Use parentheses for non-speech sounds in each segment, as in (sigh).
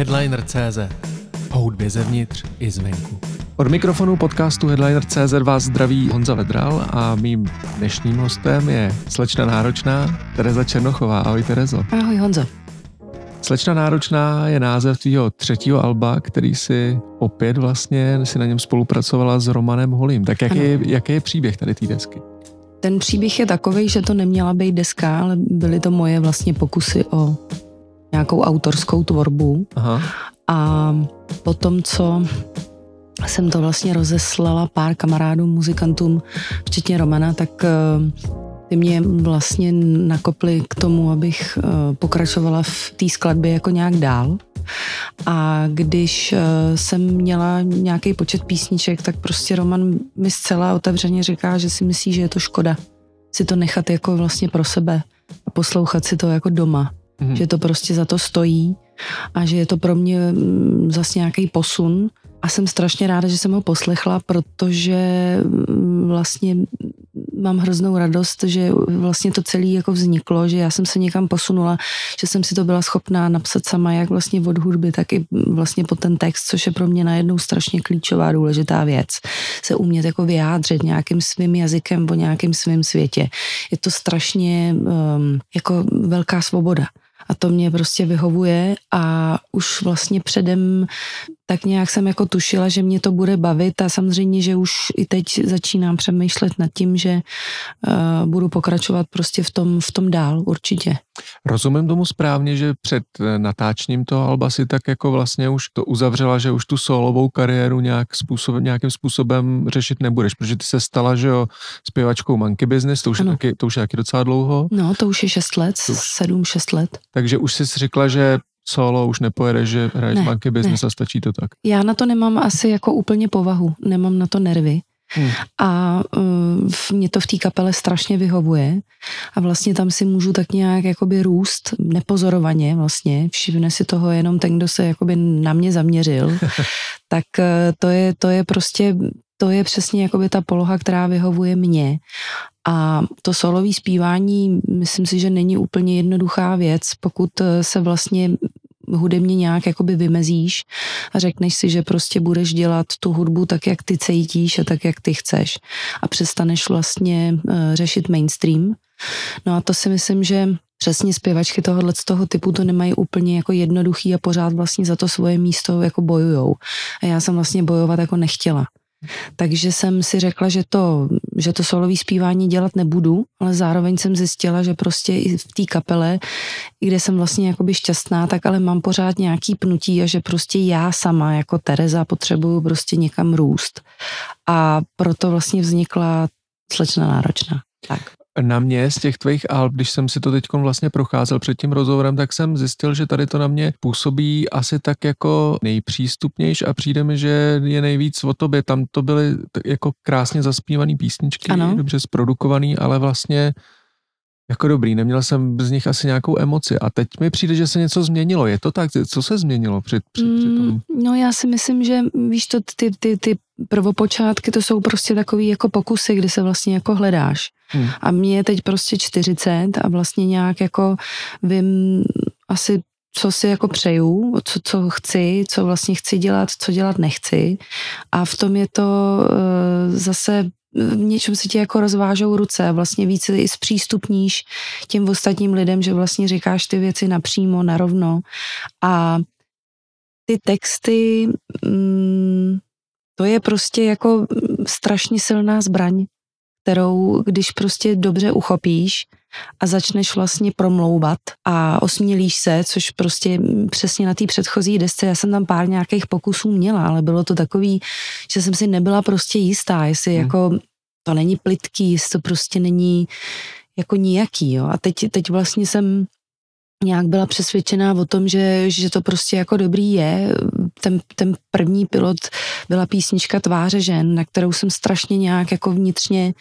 Headliner.cz O hudbě zevnitř i zvenku. Od mikrofonu podcastu Headliner.cz vás zdraví Honza Vedral a mým dnešním hostem je slečna náročná Tereza Černochová. Ahoj Terezo. Ahoj Honzo. Slečna náročná je název tvýho třetího alba, který si opět vlastně si na něm spolupracovala s Romanem Holím. Tak jaký, je, jaký je příběh tady té desky? Ten příběh je takový, že to neměla být deska, ale byly to moje vlastně pokusy o nějakou autorskou tvorbu. Aha. A potom, co jsem to vlastně rozeslala pár kamarádům, muzikantům, včetně Romana, tak eh, ty mě vlastně nakoply k tomu, abych eh, pokračovala v té skladbě jako nějak dál. A když eh, jsem měla nějaký počet písniček, tak prostě Roman mi zcela otevřeně říká, že si myslí, že je to škoda si to nechat jako vlastně pro sebe a poslouchat si to jako doma. Mm-hmm. Že to prostě za to stojí a že je to pro mě mm, zase nějaký posun. A jsem strašně ráda, že jsem ho poslechla, protože mm, vlastně mám hroznou radost, že vlastně to celé jako vzniklo, že já jsem se někam posunula, že jsem si to byla schopná napsat sama, jak vlastně od hudby, tak i vlastně po ten text, což je pro mě najednou strašně klíčová, důležitá věc. Se umět jako vyjádřit nějakým svým jazykem po nějakým svým světě. Je to strašně um, jako velká svoboda a to mě prostě vyhovuje a už vlastně předem tak nějak jsem jako tušila, že mě to bude bavit a samozřejmě, že už i teď začínám přemýšlet nad tím, že uh, budu pokračovat prostě v tom, v tom dál určitě. Rozumím tomu správně, že před eh, natáčním toho Alba si tak jako vlastně už to uzavřela, že už tu solovou kariéru nějak způsob, nějakým způsobem řešit nebudeš, protože ty se stala, že jo, zpěvačkou Monkey Business, to už, je taky, to už je taky docela dlouho. No, to už je 6 let, 7-6 let. Takže už jsi řekla, že solo už nepojedeš, že hraješ ne, banky business ne. a stačí to tak. Já na to nemám asi jako úplně povahu, nemám na to nervy. Hmm. A uh, mě to v té kapele strašně vyhovuje a vlastně tam si můžu tak nějak jakoby růst nepozorovaně vlastně, všimne si toho jenom ten, kdo se jakoby na mě zaměřil, (laughs) tak uh, to je, to je prostě to je přesně jakoby ta poloha, která vyhovuje mně. A to solový zpívání, myslím si, že není úplně jednoduchá věc, pokud eh, se vlastně hudebně nějak jakoby vymezíš a řekneš si, že prostě budeš dělat tu hudbu tak, jak ty cítíš a tak, jak ty chceš a přestaneš vlastně uh, řešit mainstream. No a to si myslím, že přesně zpěvačky tohohle z toho typu to nemají úplně jako jednoduchý a pořád vlastně za to svoje místo jako bojujou. A já jsem vlastně bojovat jako nechtěla. Takže jsem si řekla, že to, že to solový zpívání dělat nebudu, ale zároveň jsem zjistila, že prostě i v té kapele, kde jsem vlastně jakoby šťastná, tak ale mám pořád nějaký pnutí a že prostě já sama jako Tereza potřebuju prostě někam růst. A proto vlastně vznikla slečna náročná. Tak na mě z těch tvých alb, když jsem si to teď vlastně procházel před tím rozhovorem, tak jsem zjistil, že tady to na mě působí asi tak jako nejpřístupnější a přijde mi, že je nejvíc o tobě. Tam to byly jako krásně zaspívané písničky, ano. dobře zprodukovaný, ale vlastně jako dobrý, neměl jsem z nich asi nějakou emoci a teď mi přijde, že se něco změnilo. Je to tak? Co se změnilo před, před, před tom? Mm, no já si myslím, že víš to, ty, ty, ty prvopočátky to jsou prostě takový jako pokusy, kdy se vlastně jako hledáš. Hmm. A mě je teď prostě 40 a vlastně nějak jako vím asi co si jako přeju, co, co chci, co vlastně chci dělat, co dělat nechci. A v tom je to uh, zase v něčem se ti jako rozvážou ruce vlastně více i zpřístupníš těm ostatním lidem, že vlastně říkáš ty věci napřímo, narovno. A ty texty, mm, to je prostě jako strašně silná zbraň, kterou když prostě dobře uchopíš a začneš vlastně promlouvat a osmělíš se, což prostě přesně na té předchozí desce, já jsem tam pár nějakých pokusů měla, ale bylo to takový, že jsem si nebyla prostě jistá, jestli hmm. jako to není plitký, jestli to prostě není jako nijaký, jo. A teď, teď vlastně jsem nějak byla přesvědčená o tom, že, že to prostě jako dobrý je. Ten, ten první pilot byla písnička Tváře žen, na kterou jsem strašně nějak jako vnitřně Uh,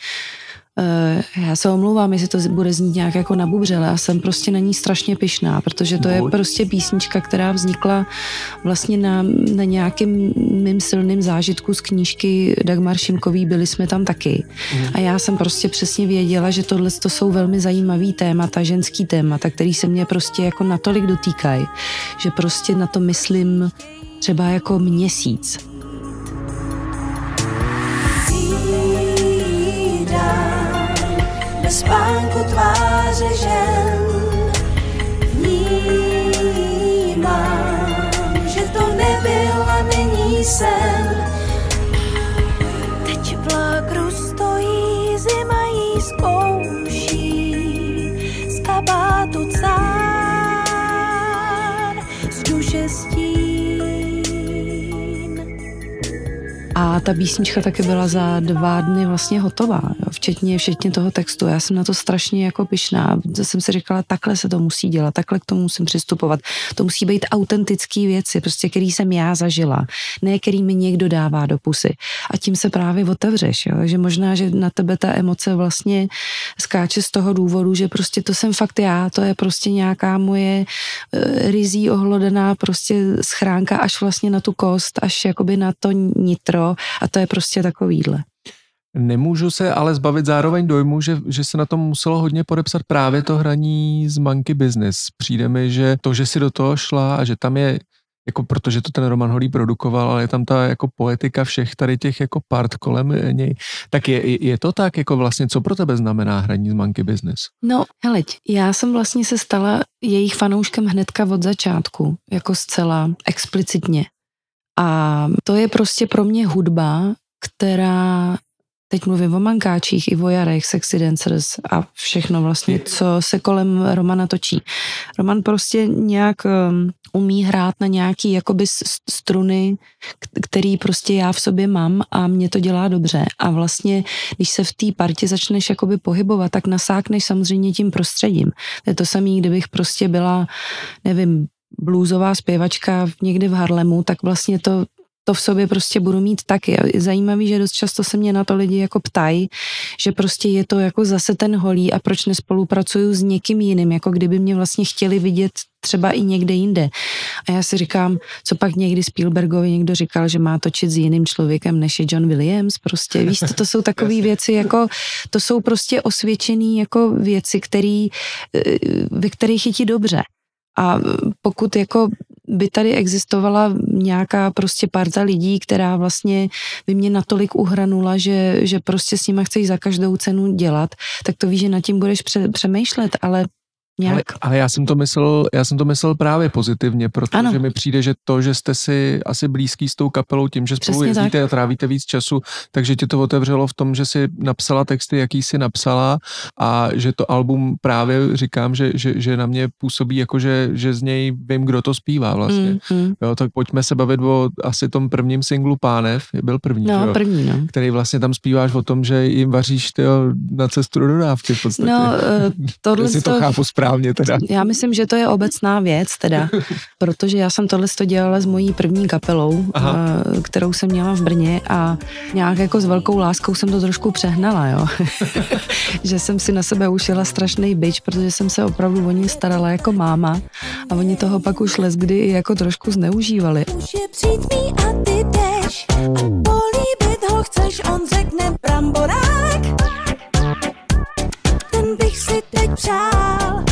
já se omlouvám, jestli to bude znít nějak jako na bubřele, já jsem prostě na ní strašně pyšná, protože to je prostě písnička, která vznikla vlastně na, na nějakém mým silným zážitku z knížky Dagmar Šimkový, byli jsme tam taky. Mm. A já jsem prostě přesně věděla, že tohle to jsou velmi zajímavý témata, ženský témata, který se mě prostě jako natolik dotýkají, že prostě na to myslím třeba jako měsíc. Bez spánku tváře žen vnímám, že to nebyl a není sen. Teď v lágru stojí, zima jí zkouší z kabátu cár, A ta písnička taky byla za dva dny vlastně hotová, jo, včetně, včetně toho textu. Já jsem na to strašně jako pyšná. Jsem si říkala, takhle se to musí dělat, takhle k tomu musím přistupovat. To musí být autentický věci, prostě který jsem já zažila, ne který mi někdo dává do pusy. A tím se právě otevřeš, jo, že možná, že na tebe ta emoce vlastně skáče z toho důvodu, že prostě to jsem fakt já, to je prostě nějaká moje e, rizí ohlodená prostě schránka až vlastně na tu kost, až jakoby na to nitro a to je prostě takovýhle. Nemůžu se ale zbavit zároveň dojmu, že, že se na tom muselo hodně podepsat právě to hraní z Monkey Business. Přijde mi, že to, že si do toho šla a že tam je jako protože to ten Roman Holý produkoval, ale je tam ta jako poetika všech tady těch jako part kolem něj. Tak je, je to tak, jako vlastně, co pro tebe znamená hraní z Monkey Business? No, heleď, já jsem vlastně se stala jejich fanouškem hnedka od začátku, jako zcela explicitně. A to je prostě pro mě hudba, která teď mluvím o mankáčích, i o jarech, sexy dancers a všechno vlastně, co se kolem Romana točí. Roman prostě nějak um, umí hrát na nějaký jakoby struny, který prostě já v sobě mám a mě to dělá dobře. A vlastně, když se v té partě začneš jakoby pohybovat, tak nasákneš samozřejmě tím prostředím. To je to samé, kdybych prostě byla, nevím, bluesová zpěvačka někde v Harlemu, tak vlastně to, to v sobě prostě budu mít taky. Je zajímavý, že dost často se mě na to lidi jako ptají, že prostě je to jako zase ten holí a proč nespolupracuju s někým jiným, jako kdyby mě vlastně chtěli vidět třeba i někde jinde. A já si říkám, co pak někdy Spielbergovi někdo říkal, že má točit s jiným člověkem, než je John Williams, prostě, víš, to, to jsou (laughs) takové věci, jako, to jsou prostě osvědčené jako věci, který, eh, ve kterých je ti dobře. A pokud jako by tady existovala nějaká prostě parta lidí, která vlastně by mě natolik uhranula, že, že prostě s nima chceš za každou cenu dělat, tak to víš, že nad tím budeš pře- přemýšlet, ale Nějak. Ale, ale já jsem to myslel, já jsem to myslel právě pozitivně, protože ano. mi přijde, že to, že jste si asi blízký s tou kapelou tím, že spolu Přesně jezdíte tak. a trávíte víc času, takže tě to otevřelo v tom, že si napsala texty, jaký si napsala a že to album právě říkám, že, že, že na mě působí jako, že, že z něj vím, kdo to zpívá vlastně. Mm, mm. Jo, tak pojďme se bavit o asi tom prvním singlu Pánev, byl první, no, jo, první, no. který vlastně tam zpíváš o tom, že jim vaříš tyjo, na cestu do dodávky v podstatě. No, (laughs) uh, tohle to... to chápu správně správně teda. Já myslím, že to je obecná věc teda, (laughs) protože já jsem tohle to dělala s mojí první kapelou, Aha. Eh, kterou jsem měla v Brně a nějak jako s velkou láskou jsem to trošku přehnala, jo. (laughs) že jsem si na sebe ušila strašný byč, protože jsem se opravdu o ní starala jako máma a oni toho pak už les kdy jako trošku zneužívali. Už je přijít mý a ty jdeš a políbit ho chceš, on řekne bramborák. Bych si teď přál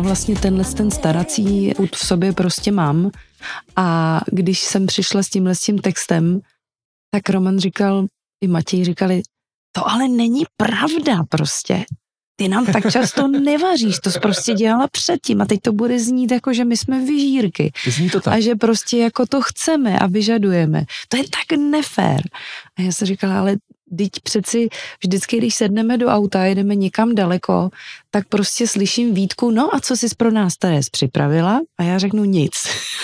vlastně tenhle ten starací put v sobě prostě mám. A když jsem přišla s tímhle s tím textem, tak Roman říkal, i Matěj říkali, to ale není pravda prostě. Ty nám tak často nevaříš, to jsi prostě dělala předtím a teď to bude znít jako, že my jsme vyžírky. Zní to tak. A že prostě jako to chceme a vyžadujeme. To je tak nefér. A já jsem říkala, ale teď přeci vždycky, když sedneme do auta, jedeme někam daleko, tak prostě slyším výtku, no a co jsi pro nás Teres připravila? A já řeknu nic.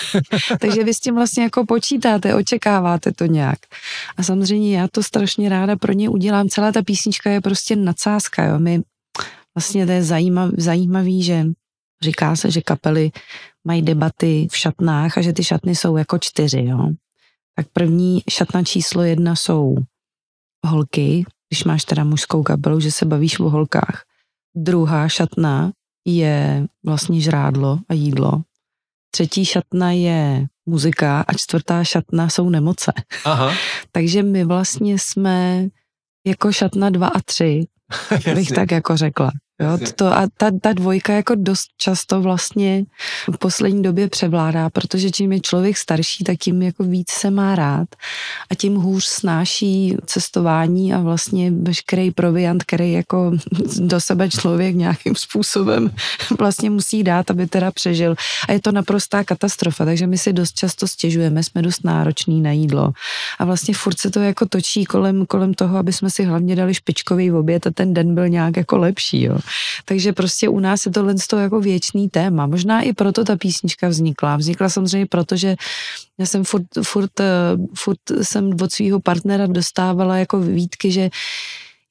(laughs) Takže vy s tím vlastně jako počítáte, očekáváte to nějak. A samozřejmě já to strašně ráda pro ně udělám. Celá ta písnička je prostě nadsázka, jo. My vlastně to je zajímav, zajímavý, že říká se, že kapely mají debaty v šatnách a že ty šatny jsou jako čtyři, jo. Tak první šatna číslo jedna jsou holky, když máš teda mužskou kapelu, že se bavíš o holkách. Druhá šatna je vlastně žrádlo a jídlo. Třetí šatna je muzika a čtvrtá šatna jsou nemoce. Aha. (laughs) Takže my vlastně jsme jako šatna dva a tři, (laughs) bych tak jako řekla. Jo, to, a ta, ta dvojka jako dost často vlastně v poslední době převládá, protože čím je člověk starší, tak tím jako víc se má rád a tím hůř snáší cestování a vlastně veškerý proviant, který jako (laughs) do sebe člověk nějakým způsobem (laughs) vlastně musí dát, aby teda přežil. A je to naprostá katastrofa, takže my si dost často stěžujeme, jsme dost nároční na jídlo. A vlastně furt se to jako točí kolem, kolem toho, aby jsme si hlavně dali špičkový oběd a ten den byl nějak jako lepší. Jo. Takže prostě u nás je tohle to jako věčný téma. Možná i proto ta písnička vznikla. Vznikla samozřejmě proto, že já jsem furt, furt, eh, furt jsem od svého partnera dostávala jako výtky, že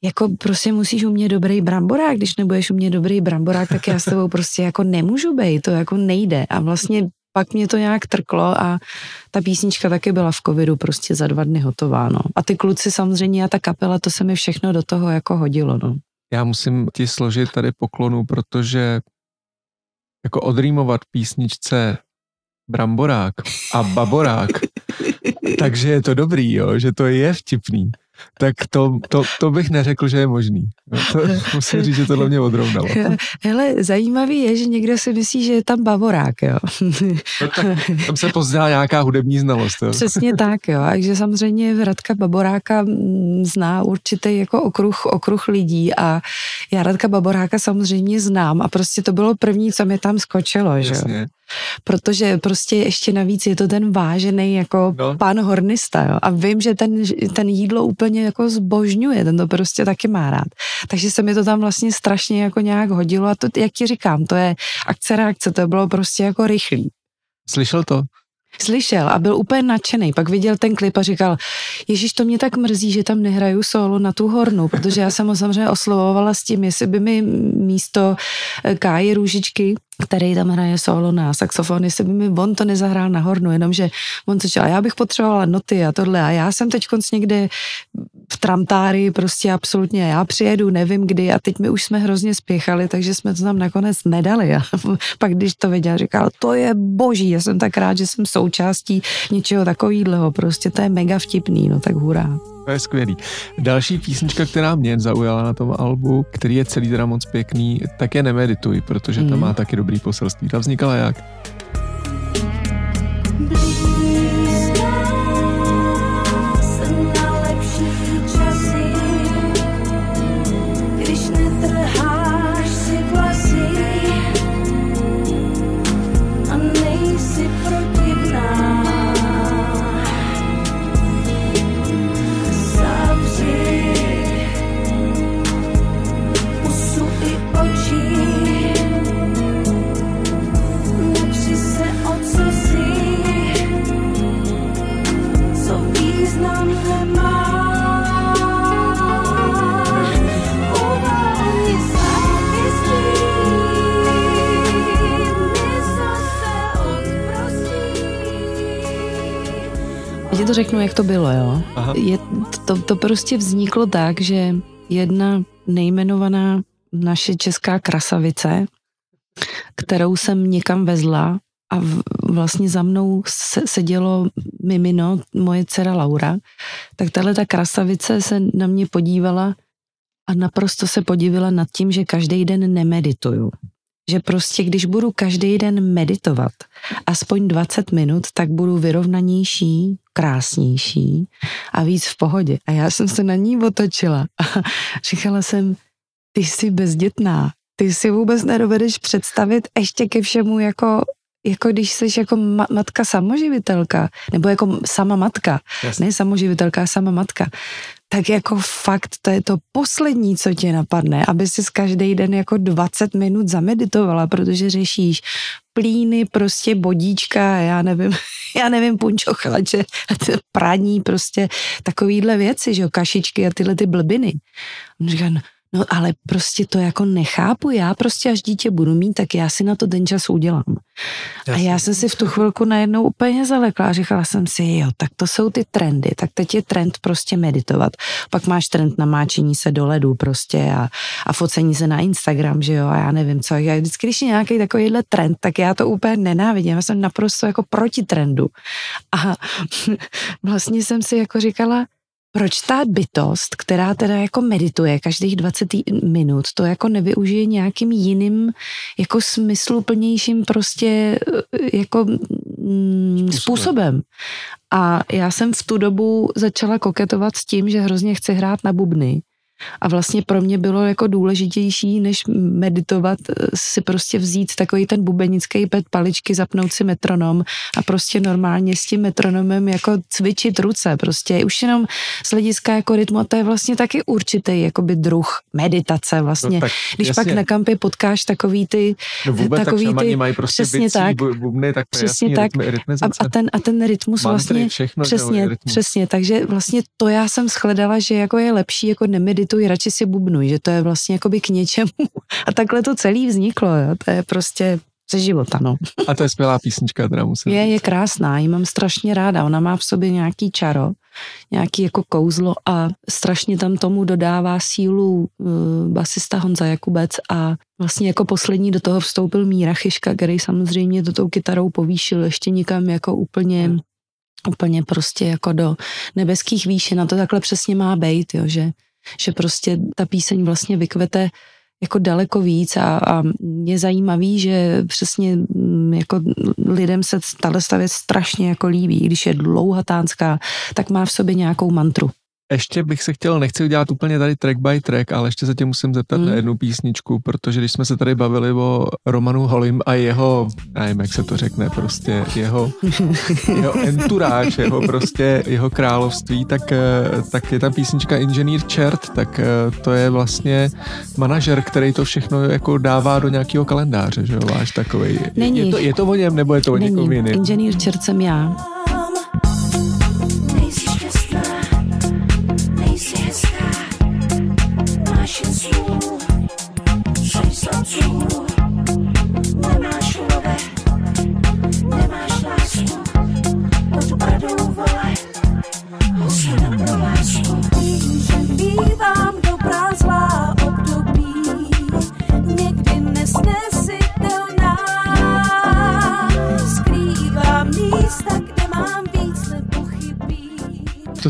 jako prostě musíš umět dobrý bramborák, když nebudeš umět dobrý bramborák, tak já s tebou (laughs) prostě jako nemůžu být, to jako nejde. A vlastně pak mě to nějak trklo a ta písnička taky byla v covidu prostě za dva dny hotová, no. A ty kluci samozřejmě a ta kapela, to se mi všechno do toho jako hodilo, no. Já musím ti složit tady poklonu, protože jako odrýmovat písničce Bramborák a Baborák, (laughs) takže je to dobrý, jo, že to je vtipný tak to, to, to bych neřekl, že je možný. To, (laughs) musím říct, že tohle mě odrovnalo. Hele, zajímavý je, že někdo si myslí, že je tam bavorák, jo. No, tak, tam se pozná nějaká hudební znalost. Jo. Přesně tak, jo. Takže samozřejmě Radka Baboráka mm, zná určitý jako okruh, okruh lidí a já Radka Baboráka samozřejmě znám a prostě to bylo první, co mi tam skočilo, že protože prostě ještě navíc je to ten vážený jako no. pan hornista, jo. A vím, že ten, ten jídlo úplně jako zbožňuje, ten to prostě taky má rád. Takže se mi to tam vlastně strašně jako nějak hodilo a to, jak ti říkám, to je akce reakce, to bylo prostě jako rychlý. Slyšel to? Slyšel a byl úplně nadšený. Pak viděl ten klip a říkal, Ježíš, to mě tak mrzí, že tam nehraju solo na tu hornu, protože já jsem ho samozřejmě oslovovala s tím, jestli by mi místo Káji Růžičky který tam hraje solo na saxofon, jestli by mi on to nezahrál na hornu, jenomže on to a já bych potřebovala noty a tohle. A já jsem teď konc někde v tramtári prostě absolutně, já přijedu, nevím kdy a teď my už jsme hrozně spěchali, takže jsme to tam nakonec nedali. A (laughs) pak když to viděl, říkal, to je boží, já jsem tak rád, že jsem součástí něčeho takového, prostě to je mega vtipný, no tak hurá. To je skvělý. Další písnička, která mě zaujala na tom albu, který je celý teda moc pěkný, tak je Nemedituj, protože mm. tam má taky dobrý poselství. Ta vznikala jak? ti řeknu, jak to bylo, jo. Je, to, to prostě vzniklo tak, že jedna nejmenovaná naše česká krasavice, kterou jsem někam vezla a v, vlastně za mnou se, sedělo mimino, moje dcera Laura, tak tahle ta krasavice se na mě podívala a naprosto se podívila nad tím, že každý den nemedituju že prostě když budu každý den meditovat aspoň 20 minut, tak budu vyrovnanější, krásnější a víc v pohodě. A já jsem se na ní otočila a (laughs) říkala jsem, ty jsi bezdětná, ty si vůbec nedovedeš představit ještě ke všemu jako jako když jsi jako ma- matka samoživitelka, nebo jako sama matka, Jasně. ne samoživitelka, sama matka, tak jako fakt to je to poslední, co ti napadne, aby si každý den jako 20 minut zameditovala, protože řešíš plíny, prostě bodíčka, já nevím, (laughs) já nevím, punčochlače, praní, prostě takovýhle věci, že jo, kašičky a tyhle ty blbiny. On říká, no, no ale prostě to jako nechápu, já prostě až dítě budu mít, tak já si na to ten čas udělám. A já jsem si v tu chvilku najednou úplně zalekla a říkala jsem si, jo, tak to jsou ty trendy, tak teď je trend prostě meditovat. Pak máš trend na máčení se do ledu prostě a, a focení se na Instagram, že jo, a já nevím co. Já vždycky, když je nějaký takovýhle trend, tak já to úplně nenávidím. Já jsem naprosto jako proti trendu. A (laughs) vlastně jsem si jako říkala, proč ta bytost, která teda jako medituje každých 20 minut, to jako nevyužije nějakým jiným jako smysluplnějším prostě eh, jako mm, způsobem. A já jsem v tu dobu začala koketovat s tím, že hrozně chci hrát na bubny. A vlastně pro mě bylo jako důležitější, než meditovat, eh, si prostě vzít takový ten bubenický pet paličky, zapnout si metronom a prostě normálně s tím metronomem jako cvičit ruce. Prostě už jenom z hlediska jako rytmu a to je vlastně taky určitý jakoby druh meditace vlastně. No, tak, Když jasně. pak na kampy potkáš takový ty no vůbec takový tak ty- mají prostě přesně bicí, tak. bu- bubny, tak Přesně jasný, tak. rytmi, a, a, ten, a ten rytmus Mantry, vlastně všechno, přesně, přesně, takže vlastně to já jsem shledala, že jako je lepší jako nemedituj, radši si bubnuj, že to je vlastně jakoby k něčemu (laughs) a takhle to celý vzniklo, jo. to je prostě ze života, no. A to je skvělá písnička, teda musím Je, říct. je krásná, ji mám strašně ráda, ona má v sobě nějaký čaro, nějaký jako kouzlo a strašně tam tomu dodává sílu uh, basista Honza Jakubec a vlastně jako poslední do toho vstoupil Míra Chyška, který samozřejmě do tou kytarou povýšil ještě někam jako úplně úplně prostě jako do nebeských výšin a to takhle přesně má být, jo, že, že prostě ta píseň vlastně vykvete jako daleko víc a, a je zajímavý, že přesně mm, jako lidem se tahle věc strašně jako líbí, když je dlouhatánská, tak má v sobě nějakou mantru. Ještě bych se chtěl, nechci udělat úplně tady track by track, ale ještě se tě musím zeptat Hmm. na jednu písničku, protože když jsme se tady bavili o Romanu Holim a jeho, nevím, jak se to řekne, prostě jeho, (laughs) jeho enturáž, jeho prostě, jeho království, tak, eh, tak je ta písnička Engineer Chert, tak eh, to je vlastně manažer, který to všechno jako dává do nějakého kalendáře, že jo, váš takovej. Není. Je to, je to o něm, nebo je to o někom jiným? inženýr čert jsem já.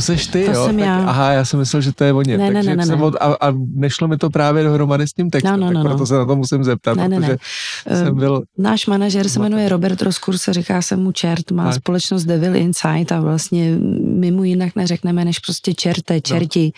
Seš ty, To jo? jsem tak, já. Aha, já jsem myslel, že to je o něm. Ne, ne, takže ne, ne, ne. Od, a, a, nešlo mi to právě dohromady s tím textem, No, no, tak no, no. proto se na to musím zeptat, Ne, ne, protože ne. jsem Eh, byl... Náš manažer se jmenuje Robert Roskurse, říká se mu čert, má Tak. společnost Devil Insight a vlastně my mu jinak neřekneme než prostě čerte, čerti.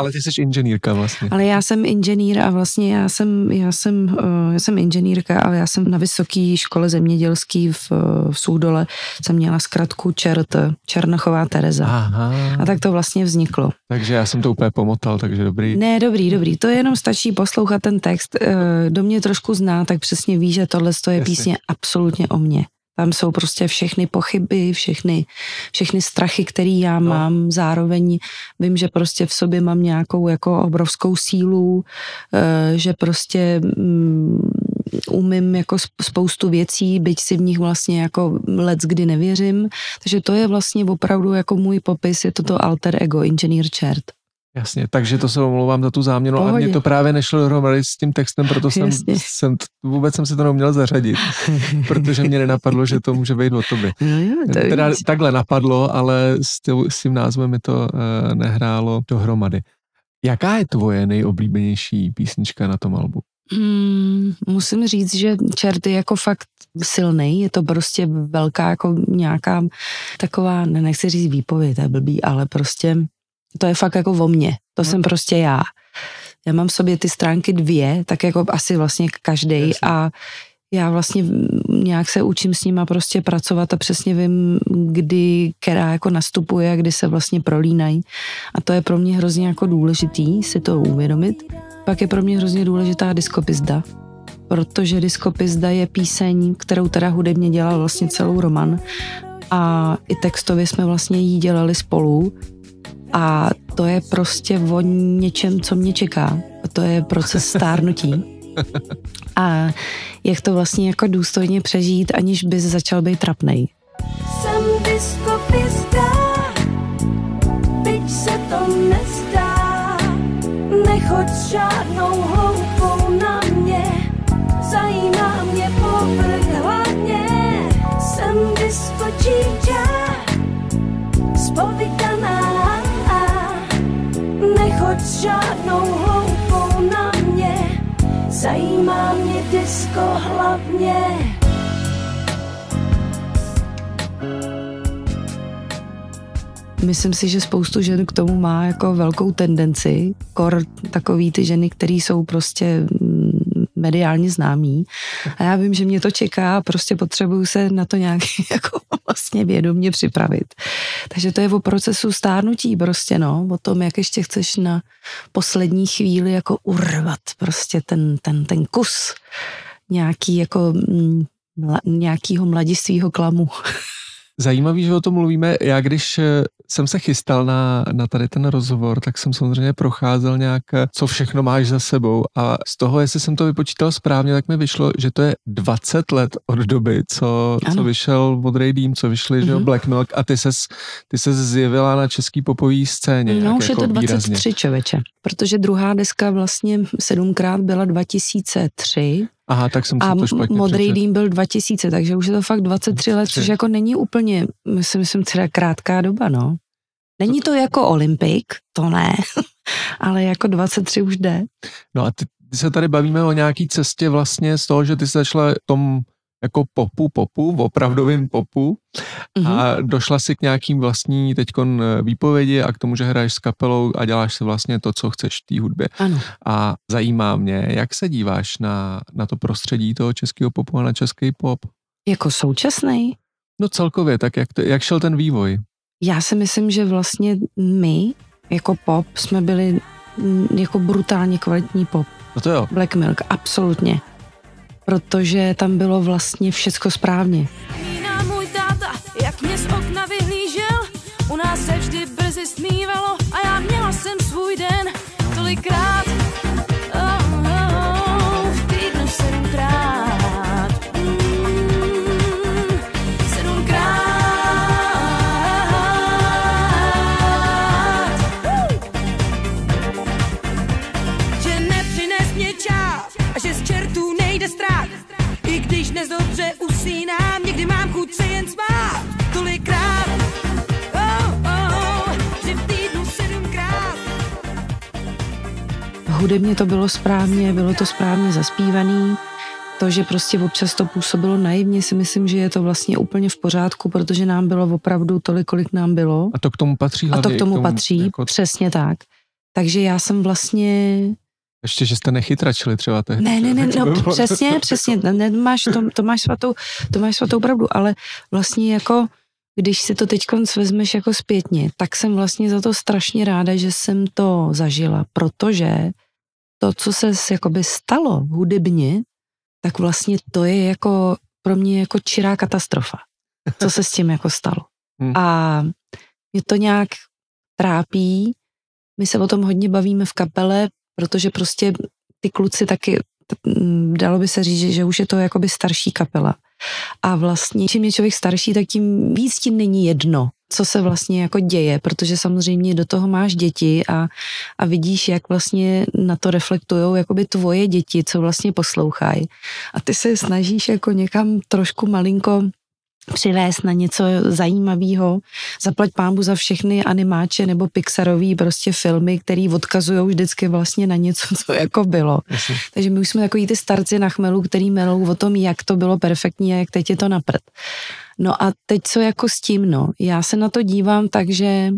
Ale ty jsi inženýrka vlastně. Ale já jsem inženýr a vlastně já jsem, já jsem, eh, já jsem inženýrka, ale já jsem na vysoké škole zemědělský v, eh, v Soudole jsem měla zkratku ČRT, Černochová Tereza. Aha, A tak to vlastně vzniklo. takže já jsem to úplně pomotal, takže dobrý. Ne, dobrý, dobrý. To jenom stačí poslouchat ten text. Eh, Kdo mě trošku zná, tak přesně ví, že tohle je Jasně. písně absolutně o mně. Tam jsou prostě všechny pochyby, všechny, všechny strachy, které já No. mám. Zároveň vím, že prostě v sobě mám nějakou jako obrovskou sílu, eh, že prostě mm, umím jako sp- spoustu věcí, byť si v nich vlastně jako let kdy nevěřím. Takže to je vlastně opravdu jako můj popis, je to to alter ego, inženýr čert. Jasně, takže to se omlouvám za tu záměnu, Pohodě. mně to právě nešlo dohromady s tím textem, proto jsem, Jasně. jsem vůbec jsem si to neuměl zařadit, protože mě nenapadlo, že to může být o tobě. No jo, to je Teda víc. takhle napadlo, ale s, tím- názvem mi to uh, nehrálo dohromady. Jaká je tvoje nejoblíbenější písnička na tom albu? Hmm, musím říct, že čert je jako fakt silný, je to prostě velká jako nějaká taková, ne, nechci říct výpověď, to je blbý, ale prostě to je fakt jako o mně, to jsem prostě já. Já mám v sobě ty stránky dvě, tak jako asi vlastně každý a Já vlastně nějak se učím s nima prostě pracovat a přesně vím, kdy která jako nastupuje a kdy se vlastně prolínají. A to je pro mě hrozně jako důležitý si to uvědomit. Pak je pro mě hrozně důležitá diskopizda, protože diskopizda je píseň, kterou teda hudebně dělal vlastně celou Roman a i textově jsme vlastně jí dělali spolu a to je prostě o něčem, co mě čeká. A to je proces (laughs) stárnutí. A jak to vlastně jako důstojně přežít, aniž bys začal být trapnej. Jsem diskopista, byť se to nezdá. Nechoď žádnou hloupou s žádnou hloupou na mě, zajímá mě disko hlavně. Myslím si, že spoustu žen k tomu má jako velkou tendenci. Kor takový ty ženy, které jsou prostě mm, mediálně známý. A já vím, že mě to čeká a prostě potřebuju se na to nějak (laughs) jako vlastně vědomě připravit. Takže to je o procesu stárnutí prostě, no. O tom, jak ještě chceš na poslední chvíli jako urvat prostě ten, ten, ten kus nějaký jako mm, mla, nějakýho mladistvýho klamu. (laughs) Zajímavý, že o tom mluvíme. Já když eh, jsem se chystal na, na tady ten rozhovor, tak jsem samozřejmě procházel nějak, eh, co všechno máš za sebou a z toho, jestli jsem to vypočítal správně, tak mi vyšlo, že to je 20 let od doby, co, co vyšel Modrý dým, co vyšli, mm-hmm. že Mhm. Black Milk a ty ses, ty ses zjevila na český popový scéně. No už je jako to 23 výrazně. čověče, protože druhá deska vlastně sedmkrát byla 2003 Aha, tak jsem a to špatně Modrý přečetl. dým byl 2000, takže už je to fakt 23 let, 23. což jako není úplně, myslím, myslím třeba krátká doba, no. Není to jako Olympik, to ne, (laughs) ale jako 23 už jde. No a ty, ty se tady bavíme o nějaký cestě vlastně z toho, že ty jsi začala tom jako popu, popu, v opravdovém popu Mhm. a došla si k nějakým vlastní teďkon eh, výpovědi a k tomu, že hraješ s kapelou a děláš se vlastně to, co chceš v té hudbě. Ano. A zajímá mě, jak se díváš na, na to prostředí toho českého popu a na český pop? Jako současný. No celkově, tak jak, to, jak šel ten vývoj? Já si myslím, že vlastně my, jako pop, jsme byli mm, jako brutálně kvalitní pop. No to jo, Black Milk, absolutně. Protože tam bylo vlastně všecko správně. Můj táta, jak mě z okna vyhlížel. U nás se vždy brzy a já měla jsem svůj den tolikrát. Dnes dobře usínám, někdy mám chuť se jen spát. Tolikrát, oh, oh, že v týdnu sedmkrát. Hudebně to bylo správně, bylo to správně zaspívaný. To, že prostě občas to působilo naivně, si myslím, že je to vlastně úplně v pořádku, protože nám bylo opravdu tolik, kolik nám bylo. a to k tomu patří A hlavně. to i k tomu patří, Jako, přesně tak. Takže já jsem vlastně ještě, že jste nechytračili třeba tehdy. Ne, ne, ne, (laughs) no přesně, přesně, ne, ne, máš, to, to, máš svatou, to máš svatou pravdu, ale vlastně jako, když si to teď vezmeš jako zpětně, tak jsem vlastně za to strašně ráda, že jsem to zažila, protože to, co se jakoby stalo hudebně, tak vlastně to je jako pro mě jako čirá katastrofa, co se s tím jako stalo. Hmm. A mě to nějak trápí, my se o tom hodně bavíme v kapele, protože prostě ty kluci taky, mm, dalo by se říct, že, už je to jakoby starší kapela. A vlastně, čím je člověk starší, tak tím víc tím není jedno, co se vlastně jako děje, protože samozřejmě do toho máš děti a, a vidíš, jak vlastně na to reflektujou jakoby tvoje děti, co vlastně poslouchají. A ty se snažíš jako někam trošku malinko přivést na něco zajímavého. Zaplať pámbu za všechny animáče nebo Pixarový prostě filmy, který odkazují vždycky vlastně na něco, co jako bylo. Jasně. Takže my už jsme takový ty starci na chmelu, který melou o tom, jak to bylo perfektní a jak teď je to na prd. No a teď co jako s tím, no. Já se na to dívám tak, že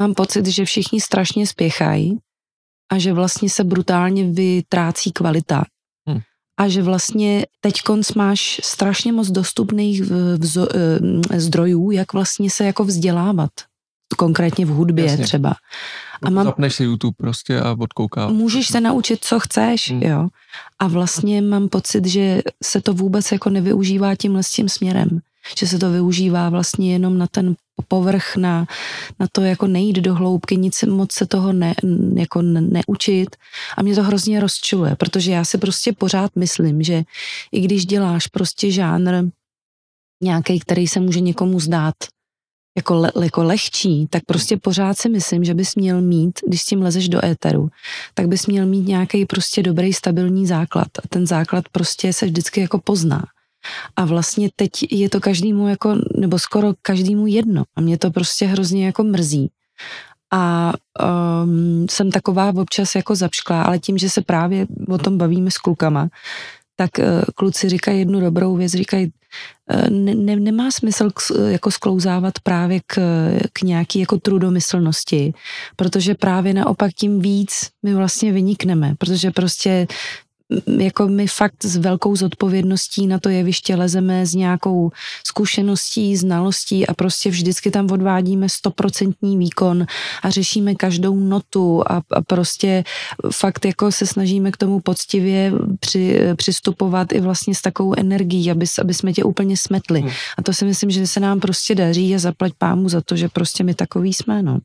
mám pocit, že všichni strašně spěchají a že vlastně se brutálně vytrácí kvalita. A že vlastně teď máš strašně moc dostupných vzo- eh, zdrojů, jak vlastně se jako vzdělávat. Konkrétně v hudbě Jasně. třeba. A mám, Zapneš si YouTube prostě a odkoukáš. můžeš se naučit, co chceš, Hmm. jo. A vlastně mám pocit, že se to vůbec jako nevyužívá tímhle s tím směrem. Že se to využívá vlastně jenom na ten povrch, na, na to jako nejít do hloubky, nic moc se toho ne, jako ne, neučit. A mě to hrozně rozčiluje, protože já si prostě pořád myslím, že i když děláš prostě žánr nějaký, který se může někomu zdát jako, le, jako lehčí, tak prostě pořád si myslím, že bys měl mít, když s tím lezeš do éteru, tak bys měl mít nějaký prostě dobrý stabilní základ. A ten základ prostě se vždycky jako pozná. A vlastně teď je to každému jako, nebo skoro každému jedno. A mě to prostě hrozně jako mrzí. A um, jsem taková občas jako zapšklá, ale tím, že se právě o tom bavíme s klukama, tak uh, kluci říkají jednu dobrou věc, říkají, uh, ne, ne, nemá smysl k, jako sklouzávat právě k, k nějaký jako trudomyslnosti, protože právě naopak tím víc my vlastně vynikneme, protože prostě jako my fakt s velkou zodpovědností na to jeviště lezeme s nějakou zkušeností, znalostí a prostě vždycky tam odvádíme stoprocentní výkon a řešíme každou notu a, a prostě fakt jako se snažíme k tomu poctivě při, přistupovat i vlastně s takovou energií, aby, aby jsme tě úplně smetli. Hmm. A to si myslím, že se nám prostě daří a zaplať pámu za to, že prostě my takový jsme, no.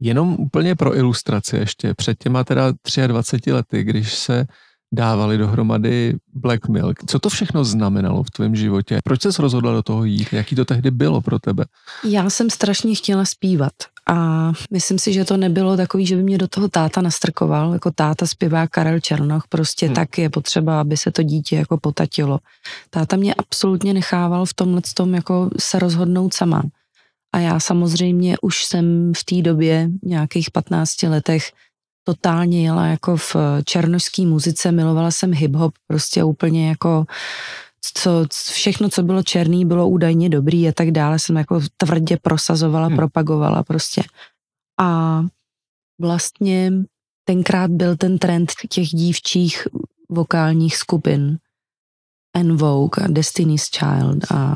Jenom úplně pro ilustraci ještě. Před těma teda 23 lety, když se dávali dohromady Black Milk. Co to všechno znamenalo v tvém životě? Proč jsi rozhodla do toho jít? Jaký to tehdy bylo pro tebe? Já jsem strašně chtěla zpívat a myslím si, že to nebylo takový, že by mě do toho táta nastrkoval, jako táta zpěvá Karel Černoch, prostě hmm. tak je potřeba, aby se to dítě jako potatilo. Táta mě absolutně nechával v tomhle tom jako se rozhodnout sama. A já samozřejmě už jsem v té době, nějakých 15 letech, totálně jela jako v černožské muzice, milovala jsem hip-hop, prostě úplně jako co, všechno, co bylo černý, bylo údajně dobrý a tak dále, jsem jako tvrdě prosazovala, Hmm. propagovala prostě. A vlastně tenkrát byl ten trend těch dívčích vokálních skupin En Vogue a Destiny's Child a,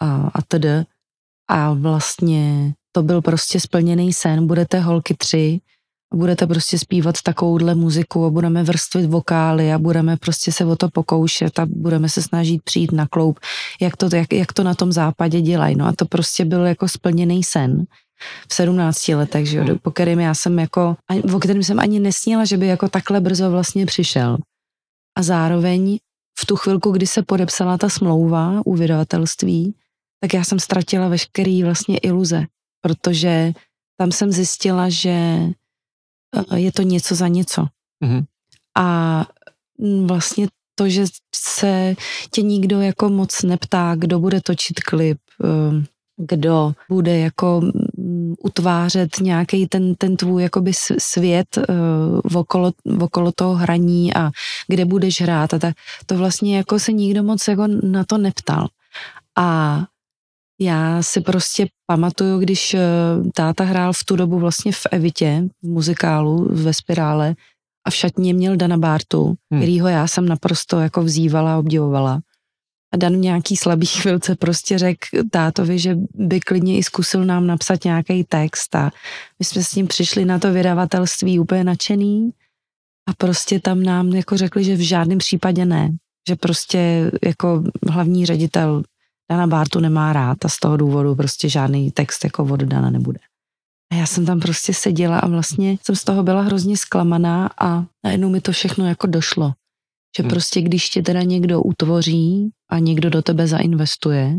a, a td. A vlastně to byl prostě splněný sen, budete holky tři, budete prostě zpívat takovouhle muziku a budeme vrstvit vokály a budeme prostě se o to pokoušet a budeme se snažit přijít na kloup, jak to, jak, jak to na tom západě dělají. No a to prostě byl jako splněný sen v 17 letech, že jo, po kterým já jsem jako, o kterém jsem ani nesnila, že by jako takhle brzo vlastně přišel. A zároveň v tu chvilku, kdy se podepsala ta smlouva u vydavatelství, tak já jsem ztratila veškerý vlastně iluze, protože tam jsem zjistila, že je to něco za něco. Mhm. A mm, vlastně to, že se tě nikdo jako moc neptá, kdo bude točit klip, eh, kdo bude jako mm, utvářet nějaký ten, ten tvůj jakoby svět uh, okolo, okolo toho hraní a kde budeš hrát a tak, to vlastně jako se nikdo moc jako na to neptal. A já si prostě pamatuju, když eh, táta hrál v tu dobu vlastně v Evitě, v muzikálu ve Spirále a v šatně měl Dana Bartu, Hmm. hmm. kterýho já jsem naprosto jako vzývala a obdivovala. A Dan v nějaký slabý (laughs) chvilce prostě řekl tátovi, že by klidně i zkusil nám napsat nějaký text a my jsme s ním přišli na to vydavatelství úplně nadšený a prostě tam nám jako řekli, že v žádném případě ne. Že prostě jako hlavní ředitel Dana Bartu nemá rád a z toho důvodu prostě žádný text jako od Dana nebude. A já jsem tam prostě seděla a vlastně jsem z toho byla hrozně zklamaná a najednou mi to všechno jako došlo. Že Hmm. prostě když tě teda někdo utvoří a někdo do tebe zainvestuje,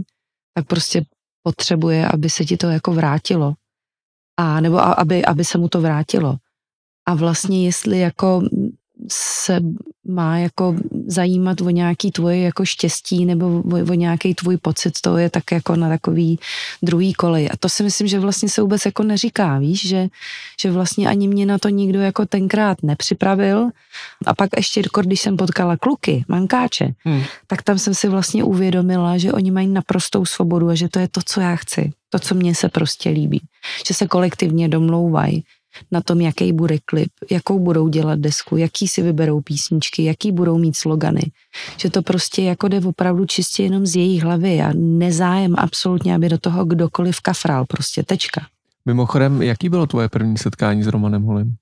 tak prostě potřebuje, aby se ti to jako vrátilo. A nebo a- aby, aby se mu to vrátilo. A vlastně jestli jako se má jako zajímat o nějaký tvoje jako štěstí nebo o, o nějaký tvůj pocit, to je tak jako na takový druhý kolej. A to si myslím, že vlastně se vůbec jako neříká, víš, že, že vlastně ani mě na to nikdo jako tenkrát nepřipravil. A pak ještě, když jsem potkala kluky, mankáče, Hmm. tak tam jsem si vlastně uvědomila, že oni mají naprostou svobodu a že to je to, co já chci. To, co mně se prostě líbí. Že se kolektivně domlouvají. Na tom, jaký bude klip, jakou budou dělat desku, jaký si vyberou písničky, jaký budou mít slogany. Že to prostě jako jde opravdu čistě jenom z jejich hlavy a nezájem absolutně, aby do toho kdokoliv kafral, prostě tečka. Mimochodem, jaký bylo tvoje první setkání s Romanem Holem?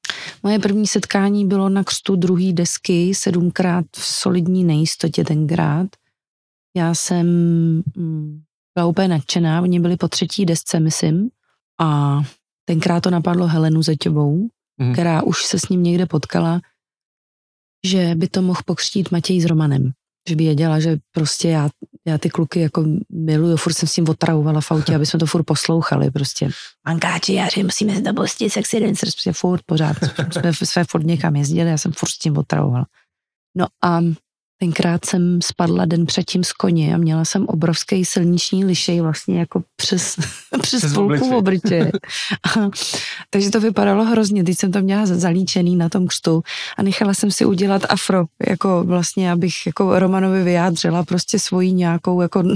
Moje první setkání bylo na křtu druhé desky, sedmkrát v solidní nejistotě tenkrát. Já jsem mm, byla úplně nadšená, oni byli po třetí desce, myslím, a tenkrát to napadlo Helenu Zeťovou, Mhm. která už se s ním někde potkala, že by to mohl pokřtít Matěj s Romanem. Že by věděla, že prostě já, já ty kluky jako miluju, furt jsem s tím otravovala v autě, (laughs) aby jsme to furt poslouchali prostě. Mankáči, jáři, musíme se dobustit, sexy dancers, prostě furt pořád. Jsme své furt někam jezdili, já jsem furt s tím otravovala. No a tenkrát jsem spadla den předtím z koně a měla jsem obrovský silniční lišej vlastně jako přes, (laughs) přes, Přes půlku v. (laughs) A, takže to vypadalo hrozně. Teď jsem to měla zalíčený na tom křtu a nechala jsem si udělat afro, jako vlastně, abych jako Romanovi vyjádřila prostě svoji nějakou jako (laughs)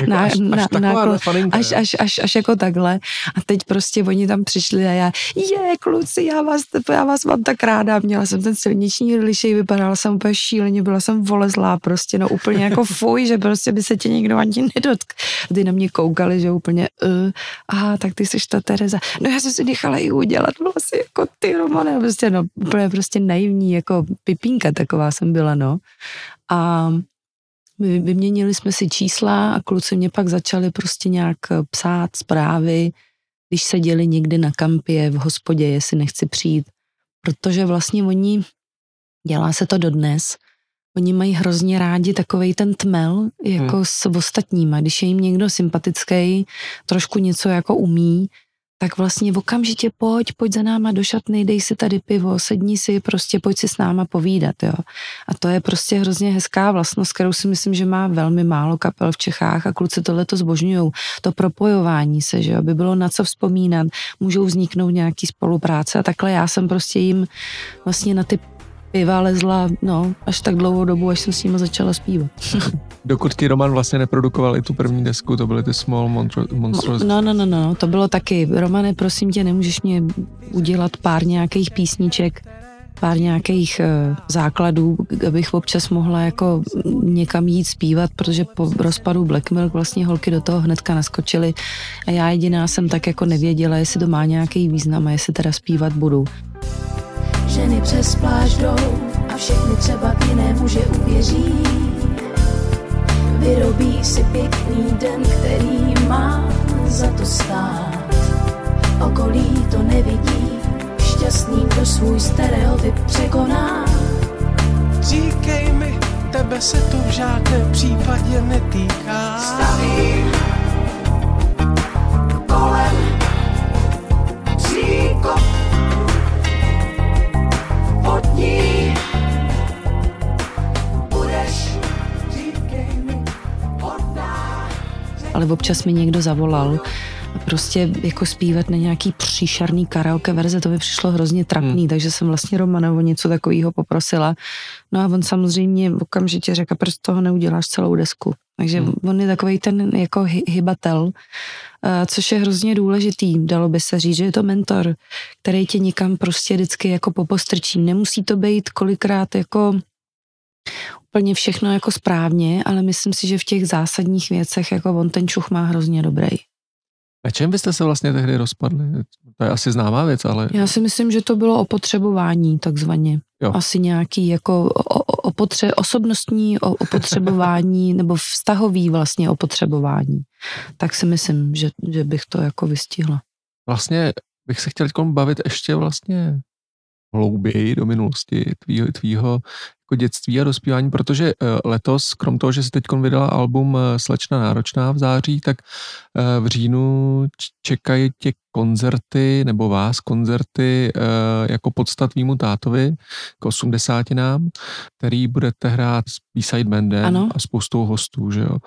Jako Na- až, až na- taková náklon- faninka, až, až, až, až jako takhle. A teď prostě oni tam přišli a já, je, kluci, já vás, já vás mám tak ráda. Měla jsem ten silniční lišej, vypadala jsem úplně šíleně, byla jsem volezlá prostě, no úplně jako (laughs) fuj, že prostě by se tě někdo ani nedotk. A ty na mě koukali, že úplně, uh, aha, tak ty jsi ta Tereza. No já jsem si nechala i udělat vlastně jako ty, Romane, prostě no, úplně prostě naivní, jako pipínka taková jsem byla, no. A Vy- Vyměnili jsme si čísla a kluci mě pak začali prostě nějak eh, psát zprávy, když seděli někde na kampě v hospodě, jestli nechci přijít. Protože vlastně oni, dělá se to dodnes, oni mají hrozně rádi takovej ten tmel jako hmm. s ostatníma. Když je jim někdo sympatický, trošku něco jako umí, tak vlastně okamžitě pojď, pojď za náma do šatny, dej si tady pivo, sedni si, prostě pojď si s náma povídat, jo. A to je prostě hrozně hezká vlastnost, kterou si myslím, že má velmi málo kapel v Čechách a kluci tohle to zbožňují. To propojování se, že jo, aby bylo na co vzpomínat, můžou vzniknout nějaký spolupráce a takhle já jsem prostě jim vlastně na ty piva lezla, no, až tak dlouhou dobu, až jsem s nimi začala zpívat. (laughs) Dokud ti Roman vlastně neprodukoval i tu první desku, to byly ty Small Monstro- Monstros. No, no, no, no, to bylo taky, Romane, prosím tě, nemůžeš mě udělat pár nějakých písniček, pár nějakých uh, základů, abych občas mohla jako někam jít zpívat, protože po rozpadu Black Milk vlastně holky do toho hnedka naskočily a já jediná jsem tak jako nevěděla, jestli to má nějaký význam a jestli teda zpívat budu. Ženy přes pláž jdou a všechny třeba v jiné muže uvěří. Vyrobí si pěkný den, který má za to stát. Okolí to nevidí, šťastný, kdo svůj stereotyp překoná. Říkej mi, tebe se to v žádném případě netýká. Stavím kolem příkop pod ní. Budeš, mi, hodná. ale občas mi někdo zavolal prostě jako zpívat na nějaký příšerný karaoke verze, to mi přišlo hrozně trapný, hmm. takže jsem vlastně Romana o něco takového poprosila. No a on samozřejmě okamžitě řekl, proč toho neuděláš celou desku. Takže hmm. on je takový ten jako hy- hybatel, a což je hrozně důležitý, dalo by se říct, že je to mentor, který tě někam prostě vždycky jako popostrčí. Nemusí to být kolikrát jako úplně všechno jako správně, ale myslím si, že v těch zásadních věcech jako on ten čuch má hrozně dobrý. Na čem byste se vlastně tehdy rozpadli? To je asi známá věc, ale Já si myslím, že to bylo o potřebování takzvaně. Jo. Asi nějaký jako o, o, o potře, osobnostní o, o potřebování (laughs) nebo vztahový vlastně o potřebování. Tak si myslím, že, že bych to jako vystihla. vlastně bych se chtěl bavit ještě vlastně hlouběji do minulosti tvýho, tvýho jako dětství a dospívání, protože eh, letos, krom toho, že si teď vydala album eh, Slečna náročná v září, tak eh, v říjnu čekají tě koncerty, nebo vás koncerty jako podstat tvýmu tátovi k osmdesátinám, který budete hrát s B-side bandem Ano. a spoustou hostů, že jo.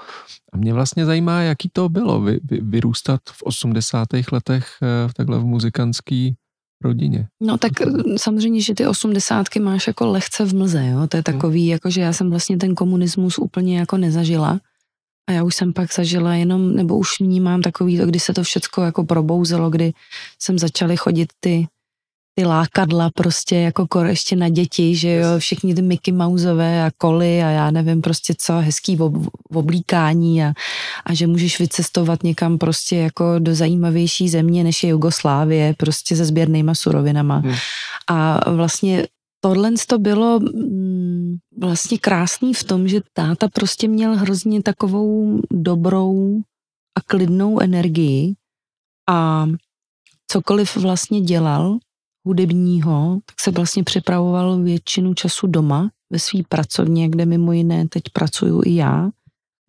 A mě vlastně zajímá, jaký to bylo vy, vy, vyrůstat v 80. letech v takhle v muzikantský rodině. No tak (laughs) samozřejmě, že ty osmdesátky máš jako lehce v mlze, jo? To je takový, jako že já jsem vlastně ten komunismus úplně jako nezažila. A já už jsem pak zažila jenom, nebo už vnímám takový to, kdy se to všecko jako probouzelo, kdy jsem začaly chodit ty ty lákadla prostě jako kor ještě na děti, že jo, všichni ty Mickey Mouseové a koly a já nevím prostě co, hezký ob, oblíkání a, a že můžeš vycestovat někam prostě jako do zajímavější země, než je Jugoslávie, prostě se sběrnýma surovinama. Hmm. A vlastně tohle to bylo mm, vlastně krásný v tom, že táta prostě měl hrozně takovou dobrou a klidnou energii a cokoliv vlastně dělal hudebního, tak se vlastně připravoval většinu času doma ve své pracovně, kde mimo jiné teď pracuju i já,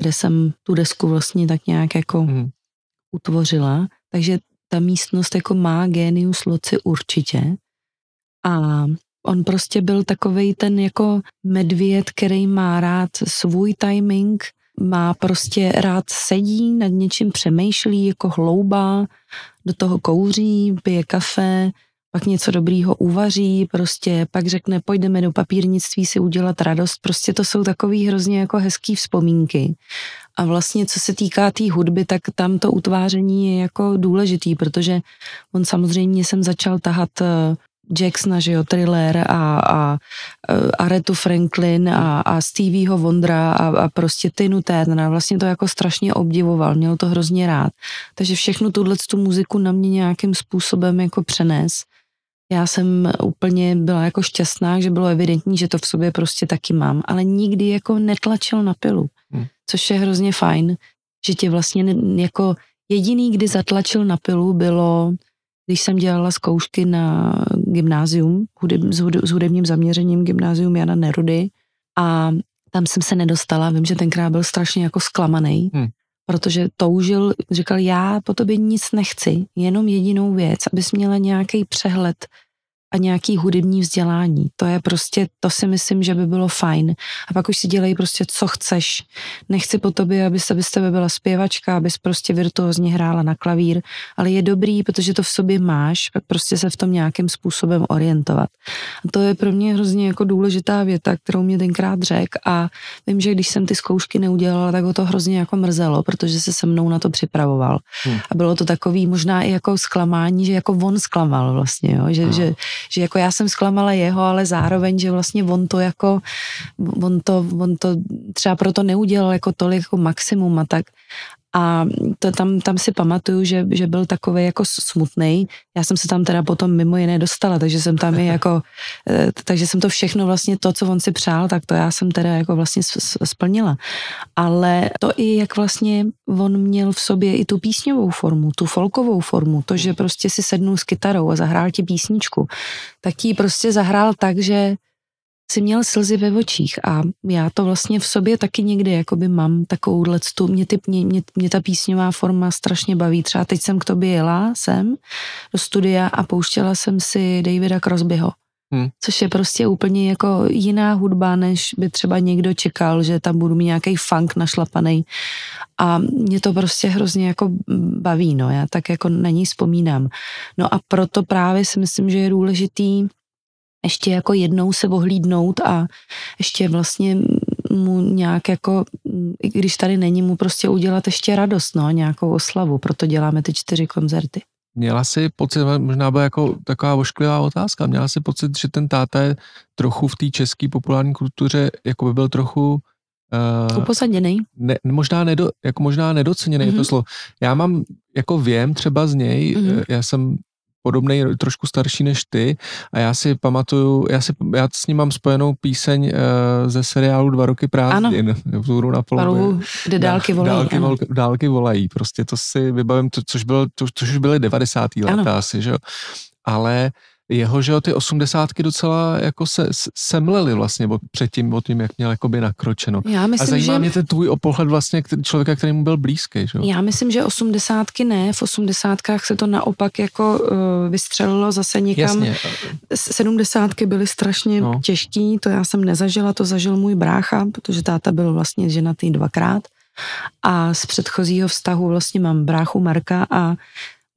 kde jsem tu desku vlastně tak nějak jako hmm. utvořila. Takže ta místnost jako má genius loci určitě. A on prostě byl takovej ten jako medvěd, který má rád svůj timing, má prostě rád sedí, nad něčím přemýšlí, jako hloubá, do toho kouří, pije kafe, pak něco dobrýho uvaří, prostě pak řekne, pojďme do papírnictví si udělat radost, prostě to jsou takový hrozně jako hezký vzpomínky. A vlastně, co se týká té tý hudby, tak tam to utváření je jako důležitý, protože on samozřejmě jsem začal tahat eh, Jacksona, že jo, Thriller a, a, eh, Aretu Franklin a, a Stevieho Wondra a, a prostě Tinu Turnera. Vlastně to jako strašně obdivoval, měl to hrozně rád. Takže všechnu tuhle tu muziku na mě nějakým způsobem jako přenes já jsem úplně byla jako šťastná, že bylo evidentní, že to v sobě prostě taky mám, ale nikdy jako netlačil na pilu, hmm. což je hrozně fajn, že tě vlastně jako jediný, kdy zatlačil na pilu, bylo, když jsem dělala zkoušky na gymnázium hudeb, s, hudeb, s hudebním zaměřením gymnázium Jana Nerudy a tam jsem se nedostala, vím, že tenkrát byl strašně jako zklamaný, hmm protože toužil, říkal, já po tobě nic nechci, jenom jedinou věc, abys měla nějaký přehled a nějaký hudební vzdělání. To je prostě, to si myslím, že by bylo fajn. A pak už si dělej prostě, co chceš. Nechci po tobě, aby se z tebe byla zpěvačka, abys prostě virtuózně hrála na klavír, ale je dobrý, protože to v sobě máš, pak prostě se v tom nějakým způsobem orientovat. A to je pro mě hrozně jako důležitá věta, kterou mě tenkrát řek a vím, že když jsem ty zkoušky neudělala, tak ho to hrozně jako mrzelo, protože se se mnou na to připravoval. Hmm. A bylo to takový možná i jako zklamání, že jako on zklamal vlastně, jo? Že, hmm. že že jako já jsem zklamala jeho, ale zároveň, že vlastně on to jako, on to, on to třeba proto neudělal jako tolik jako maximum a tak. A to tam, tam si pamatuju, že, že byl takový jako smutný. Já jsem se tam teda potom mimo jiné dostala, takže jsem tam i (laughs) jako, eh, takže jsem to všechno vlastně to, co on si přál, tak to já jsem teda jako vlastně splnila. Ale to i jak vlastně on měl v sobě i tu písňovou formu, tu folkovou formu, to, že prostě si sednul s kytarou a zahrál ti písničku, tak ji prostě zahrál tak, že si měl slzy ve očích a já to vlastně v sobě taky někdy jakoby mám takovou tu, mě, ty, mě, mě, mě ta písňová forma strašně baví. Třeba teď jsem k tobě jela sem do studia a pouštěla jsem si Davida Crosbyho. Hmm. Což je prostě úplně jako jiná hudba, než by třeba někdo čekal, že tam budu mít nějaký funk našlapaný. A mě to prostě hrozně jako baví, no, já tak jako na ní vzpomínám. No a proto právě si myslím, že je důležitý ještě jako jednou se ohlídnout a ještě vlastně mu nějak jako, i když tady není, mu prostě udělat ještě radost, no, nějakou oslavu, proto děláme ty čtyři koncerty. Měla si pocit, možná byla jako taková ošklivá otázka, měla si pocit, že ten táta je trochu v té české populární kultuře, jako by byl trochu Uh, Uposaděný. Ne, možná, nedo, jako možná nedoceněný mm-hmm. to slovo. Já mám, jako vím třeba z něj, mm-hmm. já jsem podobný, trošku starší než ty a já si pamatuju, já, si, já s ním mám spojenou píseň uh, ze seriálu Dva roky prázdnin, vzhůru na polovu. kde dálky volají. Dálky, vol, dálky volají, prostě to si vybavím, to, což, bylo, to, což už byly 90. léta asi, že jo. Ale jeho, že jo, ty osmdesátky docela jako se semlely vlastně předtím o tím, jak měl jakoby nakročeno. Já myslím, a zajímá že... mě ten tvůj pohled vlastně člověka, který mu byl blízký, že jo? Já myslím, že osmdesátky ne, v osmdesátkách se to naopak jako uh, vystřelilo zase někam. Jasně. Sedmdesátky byly strašně no. těžký, to já jsem nezažila, to zažil můj brácha, protože táta byl vlastně ženatý dvakrát a z předchozího vztahu vlastně mám bráchu Marka a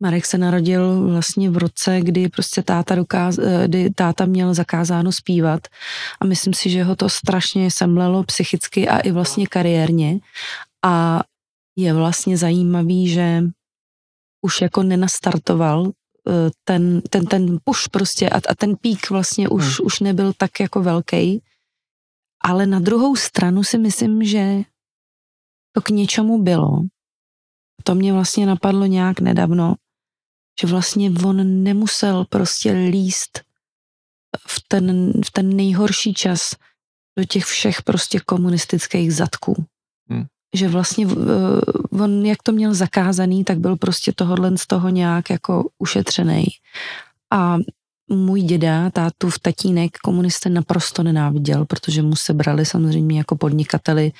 Marek se narodil vlastně v roce, kdy prostě táta, dokáz, eh, kdy táta měl zakázáno zpívat a myslím si, že ho to strašně semlelo psychicky a i vlastně kariérně a je vlastně zajímavý, že už jako nenastartoval eh, ten, ten, ten push prostě a, a ten pík vlastně už, Hmm. už nebyl tak jako velký. Ale na druhou stranu si myslím, že to k něčemu bylo. To mě vlastně napadlo nějak nedávno, že vlastně on nemusel prostě líst v ten, v ten nejhorší čas do těch všech prostě komunistických zadků. Hmm. Že vlastně uh, on, jak to měl zakázaný, tak byl prostě tohodlen z toho nějak jako ušetřený. A můj děda, tátu v tatínek komunisté naprosto nenáviděl, protože mu se brali samozřejmě jako podnikateli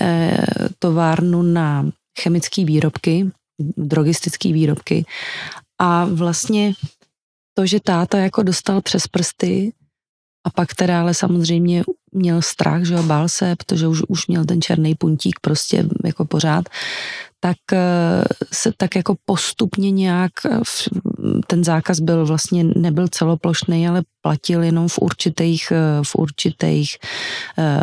eh, továrnu na chemické výrobky, drogistické výrobky. A vlastně to, že táta jako dostal přes prsty a pak teda ale samozřejmě měl strach, že jo, bál se, protože už, už měl ten černý puntík prostě jako pořád, tak eh, se tak jako postupně nějak, eh, ten zákaz byl vlastně, nebyl celoplošný, ale platil jenom v určitých, eh, v určitých eh,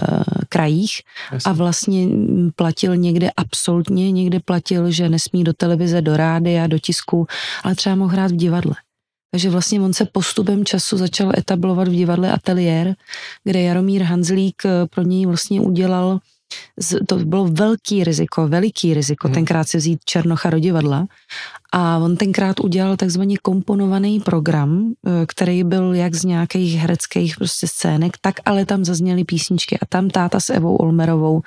krajích a vlastně platil někde absolutně, někde platil, že nesmí do televize, do rádia, do tisku, ale třeba mohl hrát v divadle. Takže vlastně on se postupem času začal etablovat v divadle Ateliér, kde Jaromír Hanzlík pro něj vlastně udělal, to bylo velký riziko, veliký riziko, Mhm. tenkrát si vzít Černocha do divadla a on tenkrát udělal takzvaně komponovaný program, eh, který byl jak z nějakých hereckých prostě scének, tak ale tam zazněly písničky a tam táta s Evou Olmerovou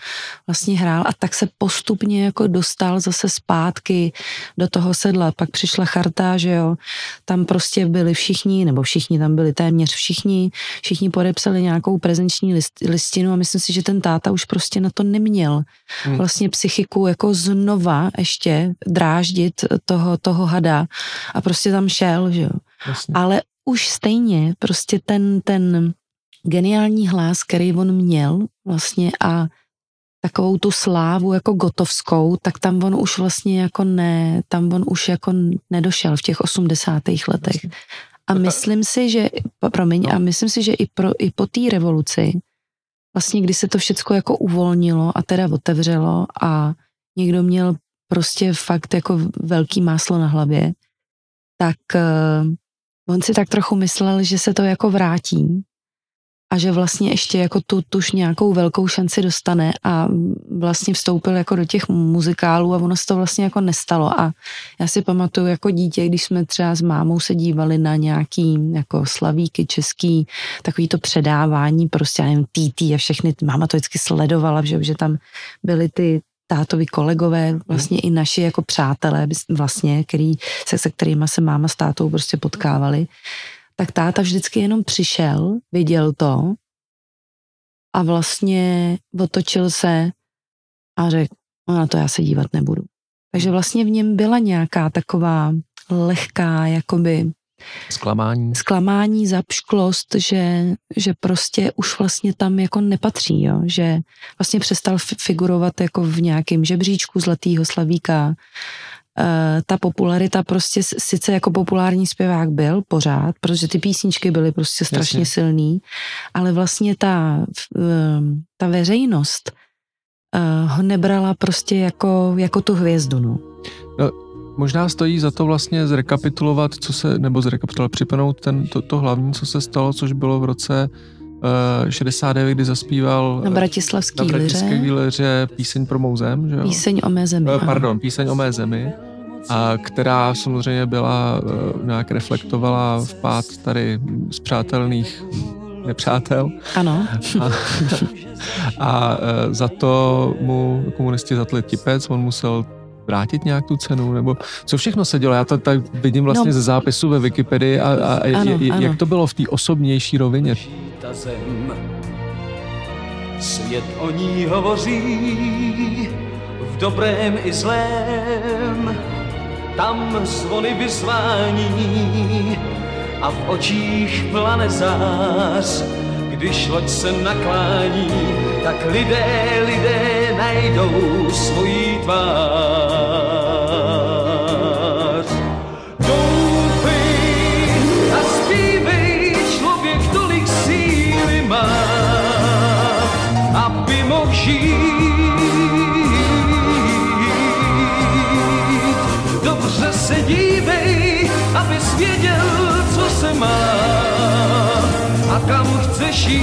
vlastně hrál a tak se postupně jako dostal zase zpátky do toho sedla. Pak přišla charta, že jo, tam prostě byli všichni, nebo všichni, tam byli téměř všichni, všichni podepsali nějakou prezenční list, listinu a myslím si, že ten táta už prostě na to neměl Hmm. vlastně psychiku jako znova ještě dráždit toho, toho hada a prostě tam šel, že jo. Jasně. Ale už stejně prostě ten, ten geniální hlas, který on měl vlastně a takovou tu slávu jako gotovskou, tak tam on už vlastně jako ne, tam on už jako nedošel v těch 80. letech. A myslím si, že, promiň, a myslím si, že i, pro, i po té revoluci, vlastně kdy se to všecko jako uvolnilo a teda otevřelo a někdo měl prostě fakt jako velký máslo na hlavě, tak uh, on si tak trochu myslel, že se to jako vrátí a že vlastně ještě jako tu tuž nějakou velkou šanci dostane a vlastně vstoupil jako do těch muzikálů a ono se to vlastně jako nestalo. A já si pamatuju jako dítě, když jsme třeba s mámou se dívali na nějaký jako slavíky český, takový to předávání, prostě já nevím, TT a všechny, máma to vždycky sledovala, že, že tam byly ty tátovi kolegové, vlastně i naši jako přátelé, vlastně, který, se, se kterými se máma s tátou prostě potkávali, tak táta vždycky jenom přišel, viděl to a vlastně otočil se a řekl, no na to já se dívat nebudu. Takže vlastně v něm byla nějaká taková lehká jakoby Zklamání. zklamání, zapšklost, že, že prostě už vlastně tam jako nepatří, jo? že vlastně přestal fi- figurovat jako v nějakém žebříčku Zlatýho slavíka. E, ta popularita prostě sice jako populární zpěvák byl pořád, protože ty písničky byly prostě strašně Jasně. silný, ale vlastně ta, em, ta veřejnost e, ho nebrala prostě jako, jako tu hvězdu. No. Možná stojí za to vlastně zrekapitulovat, co se, nebo zrekapitulovat, připomenout ten, to, to hlavní, co se stalo, což bylo v roce uh, 69, kdy zaspíval Na eh, Bratislavský na Bratislavské liře, líře píseň pro mou zem, že jo? píseň o mé zemi. Eh, ano. Pardon, píseň o mé zemi, a která samozřejmě byla, eh, nějak reflektovala vpád tady z přátelných nepřátel Ano. a, (laughs) a eh, za to mu komunisti zatli tipec, on musel vrátit nějak tu cenu, nebo co všechno se dělo. Já to tak vidím vlastně No. ze zápisu ve Wikipedii a, a, Ano, je, ano. jak to bylo v té osobnější rovině. ta zem. Svět o ní hovoří v dobrém i zlém. Tam zvony vyzvání a v očích plane zář. Když loď se naklání, tak lidé, lidé najdou svoji tvář. Žít.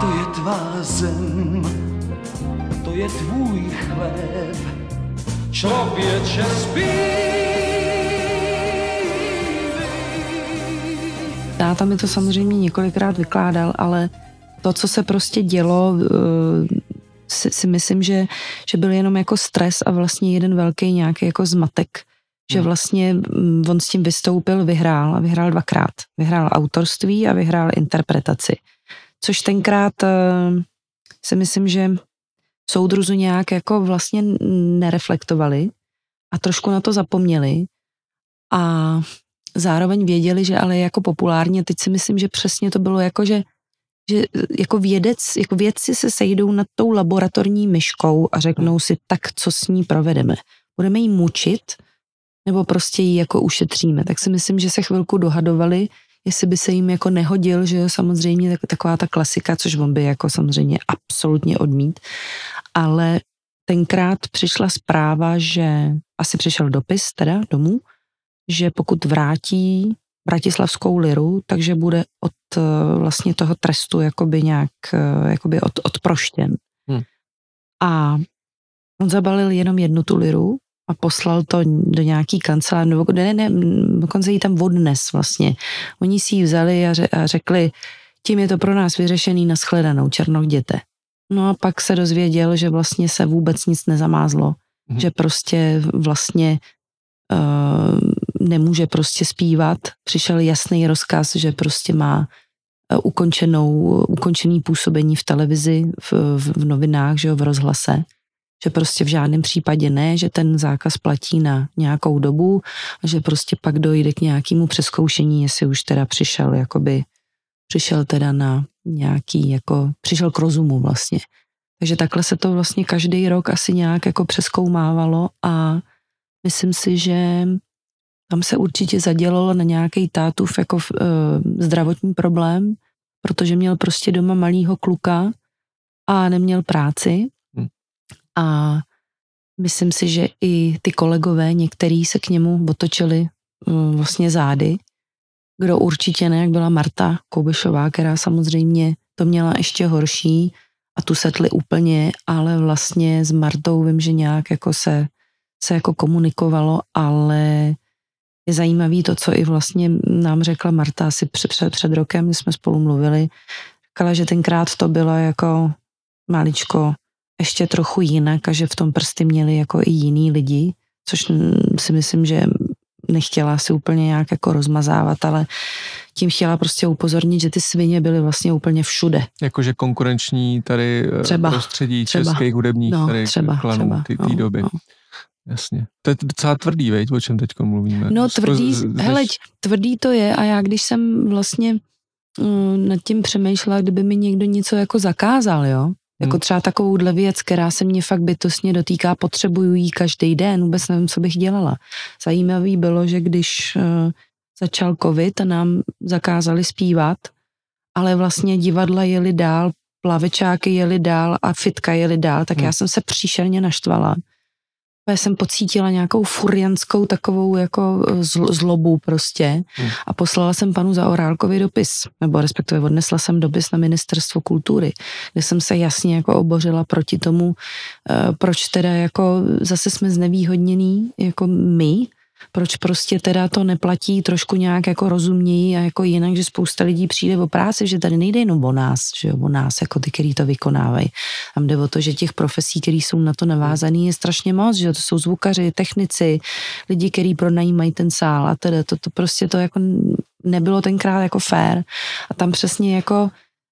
To je tvá zem, to je tvůj chléb. Člověče zpívej. Táta mi to samozřejmě několikrát vykládal, ale to, co se prostě dělo, eh, si, si myslím, že, že byl jenom jako stres a vlastně jeden velký nějaký jako zmatek. Že Hmm. vlastně mm, on s tím vystoupil, vyhrál a vyhrál dvakrát. Vyhrál autorství a vyhrál interpretaci. Což tenkrát eh, si myslím, že soudruzu nějak jako vlastně nereflektovali a trošku na to zapomněli a zároveň věděli, že ale jako populárně, teď si myslím, že přesně to bylo jako, že, že jako vědec, jako vědci se sejdou nad tou laboratorní myškou a řeknou si, tak co s ní provedeme. Budeme jí mučit, nebo prostě ji jako ušetříme. Tak si myslím, že se chvilku dohadovali, jestli by se jim jako nehodil, že jo, samozřejmě tak, taková ta klasika, což on by jako samozřejmě absolutně odmít, ale tenkrát přišla zpráva, že asi přišel dopis teda domů, že pokud vrátí bratislavskou liru, takže bude od eh, vlastně toho trestu jakoby nějak eh, jakoby od, odproštěn. Hmm. A on zabalil jenom jednu tu liru a poslal to do nějaký kanceláře, nebo ne, ne, dokonce ji tam odnes vlastně. Oni si ji vzali a, ře, a řekli, tím je to pro nás vyřešený na shledanou, černoch jděte. No a pak se dozvěděl, že vlastně se vůbec nic nezamázlo, Mhm. že prostě vlastně uh, nemůže prostě zpívat. Přišel jasný rozkaz, že prostě má eh, ukončenou, ukončený působení v televizi, v, v, v novinách, že jo, v rozhlase, že prostě v žádném případě ne, že ten zákaz platí na nějakou dobu a že prostě pak dojde k nějakému přeskoušení, jestli už teda přišel jakoby, přišel teda na nějaký, jako, přišel k rozumu vlastně. Takže takhle se to vlastně každý rok asi nějak jako přeskoumávalo a myslím si, že tam se určitě zadělalo na nějaký tátův jako uh, zdravotní problém, protože měl prostě doma malýho kluka a neměl práci. A myslím si, že i ty kolegové, některý se k němu otočili uh, vlastně zády. Kdo určitě ne, jak byla Marta Koubešová, která samozřejmě to měla ještě horší a tu setli úplně, ale vlastně s Martou vím, že nějak jako se, se jako komunikovalo, ale je zajímavý to, co i vlastně nám řekla Marta asi před, před, před rokem, kdy jsme spolu mluvili. Říkala, že tenkrát to bylo jako maličko ještě trochu jinak a že v tom prsty měli jako i jiný lidi, což si myslím, že nechtěla si úplně nějak jako rozmazávat, ale tím chtěla prostě upozornit, že ty svině byly vlastně úplně všude. Jakože konkurenční tady eh, Třeba, prostředí třeba. českých hudebních No, tady třeba, klanů třeba, ty, no, té doby. no. Jasně. To je docela tvrdý, veď, o čem teď mluvíme. No tvrdý, z- hele, tvrdý to je a já když jsem vlastně mm, nad tím přemýšlela, kdyby mi někdo něco jako zakázal, jo, jako Hmm. třeba takovouhle věc, která se mě fakt bytostně dotýká, potřebuju jí každý den, vůbec nevím, co bych dělala. Zajímavý bylo, že když uh, začal covid a nám zakázali zpívat, ale vlastně divadla jeli dál, plavečáky jeli dál a fitka jeli dál, tak Hmm. já jsem se příšerně naštvala. Já jsem pocítila nějakou furianskou takovou jako zl- zlobu prostě Hmm. a poslala jsem panu Zaorálkovi dopis, nebo respektive odnesla jsem dopis na ministerstvo kultury, kde jsem se jasně jako obořila proti tomu, eh, proč teda jako zase jsme znevýhodnění jako my, proč prostě teda to neplatí trošku nějak jako rozumněji a jako jinak, že spousta lidí přijde o práci, že tady nejde jenom o nás, že jo, o nás jako ty, který to vykonávají. Tam jde o to, že těch profesí, které jsou na to navázaný, je strašně moc, že jo, to jsou zvukaři, technici, lidi, kteří pronajímají ten sál a teda to, to prostě to jako nebylo tenkrát jako fair a tam přesně jako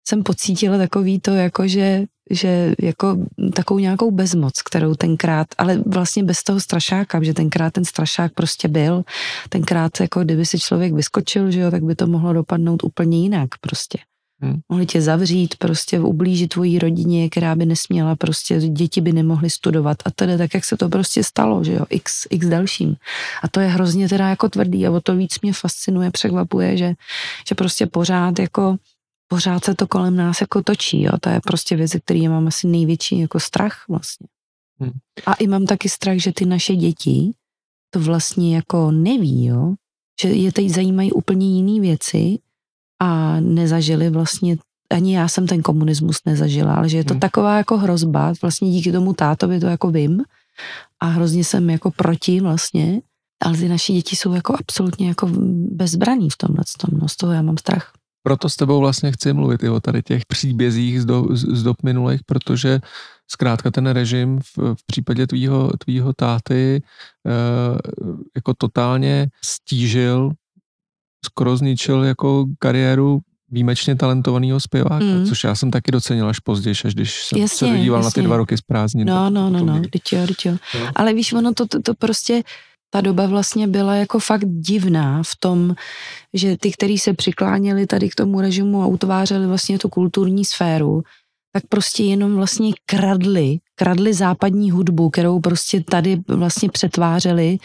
jsem pocítila takový to, jako že, že jako takovou nějakou bezmoc, kterou tenkrát, ale vlastně bez toho strašáka, že tenkrát ten strašák prostě byl, tenkrát jako kdyby si člověk vyskočil, že jo, tak by to mohlo dopadnout úplně jinak prostě. Hmm. Mohli tě zavřít, prostě ublížit tvojí rodině, která by nesměla, prostě děti by nemohly studovat a tedy tak, jak se to prostě stalo, že jo, x, x dalším. A to je hrozně teda jako tvrdý a o to víc mě fascinuje, překvapuje, že, že prostě pořád jako pořád se to kolem nás jako točí, jo. To je prostě věc, který mám asi největší jako strach vlastně. Hmm. A i mám taky strach, že ty naše děti to vlastně jako neví, jo. že je teď zajímají úplně jiné věci a nezažili vlastně ani já jsem ten komunismus nezažila, ale že je to Hmm. taková jako hrozba, vlastně díky tomu tátovi to jako vím a hrozně jsem jako proti vlastně, ale ty naši děti jsou jako absolutně jako bezbraný v tomhle tom, no z toho já mám strach. Proto s tebou vlastně chci mluvit i o tady těch příbězích z, do, z, z dob minulých, protože zkrátka ten režim v, v případě tvýho, tvýho táty eh, jako totálně stížil, skoro zničil jako kariéru výjimečně talentovaného zpěváka, Mm. což já jsem taky docenil až později, až když jsem Jasně, se dodíval na jasně. ty dva roky z prázdnin. No, no, no, no, teď jo, teď jo. No. Ale víš, ono to, to, to prostě, ta doba vlastně byla jako fakt divná v tom, že ty, kteří se přikláněli tady k tomu režimu a utvářeli vlastně tu kulturní sféru, tak prostě jenom vlastně kradli, kradli západní hudbu, kterou prostě tady vlastně přetvářeli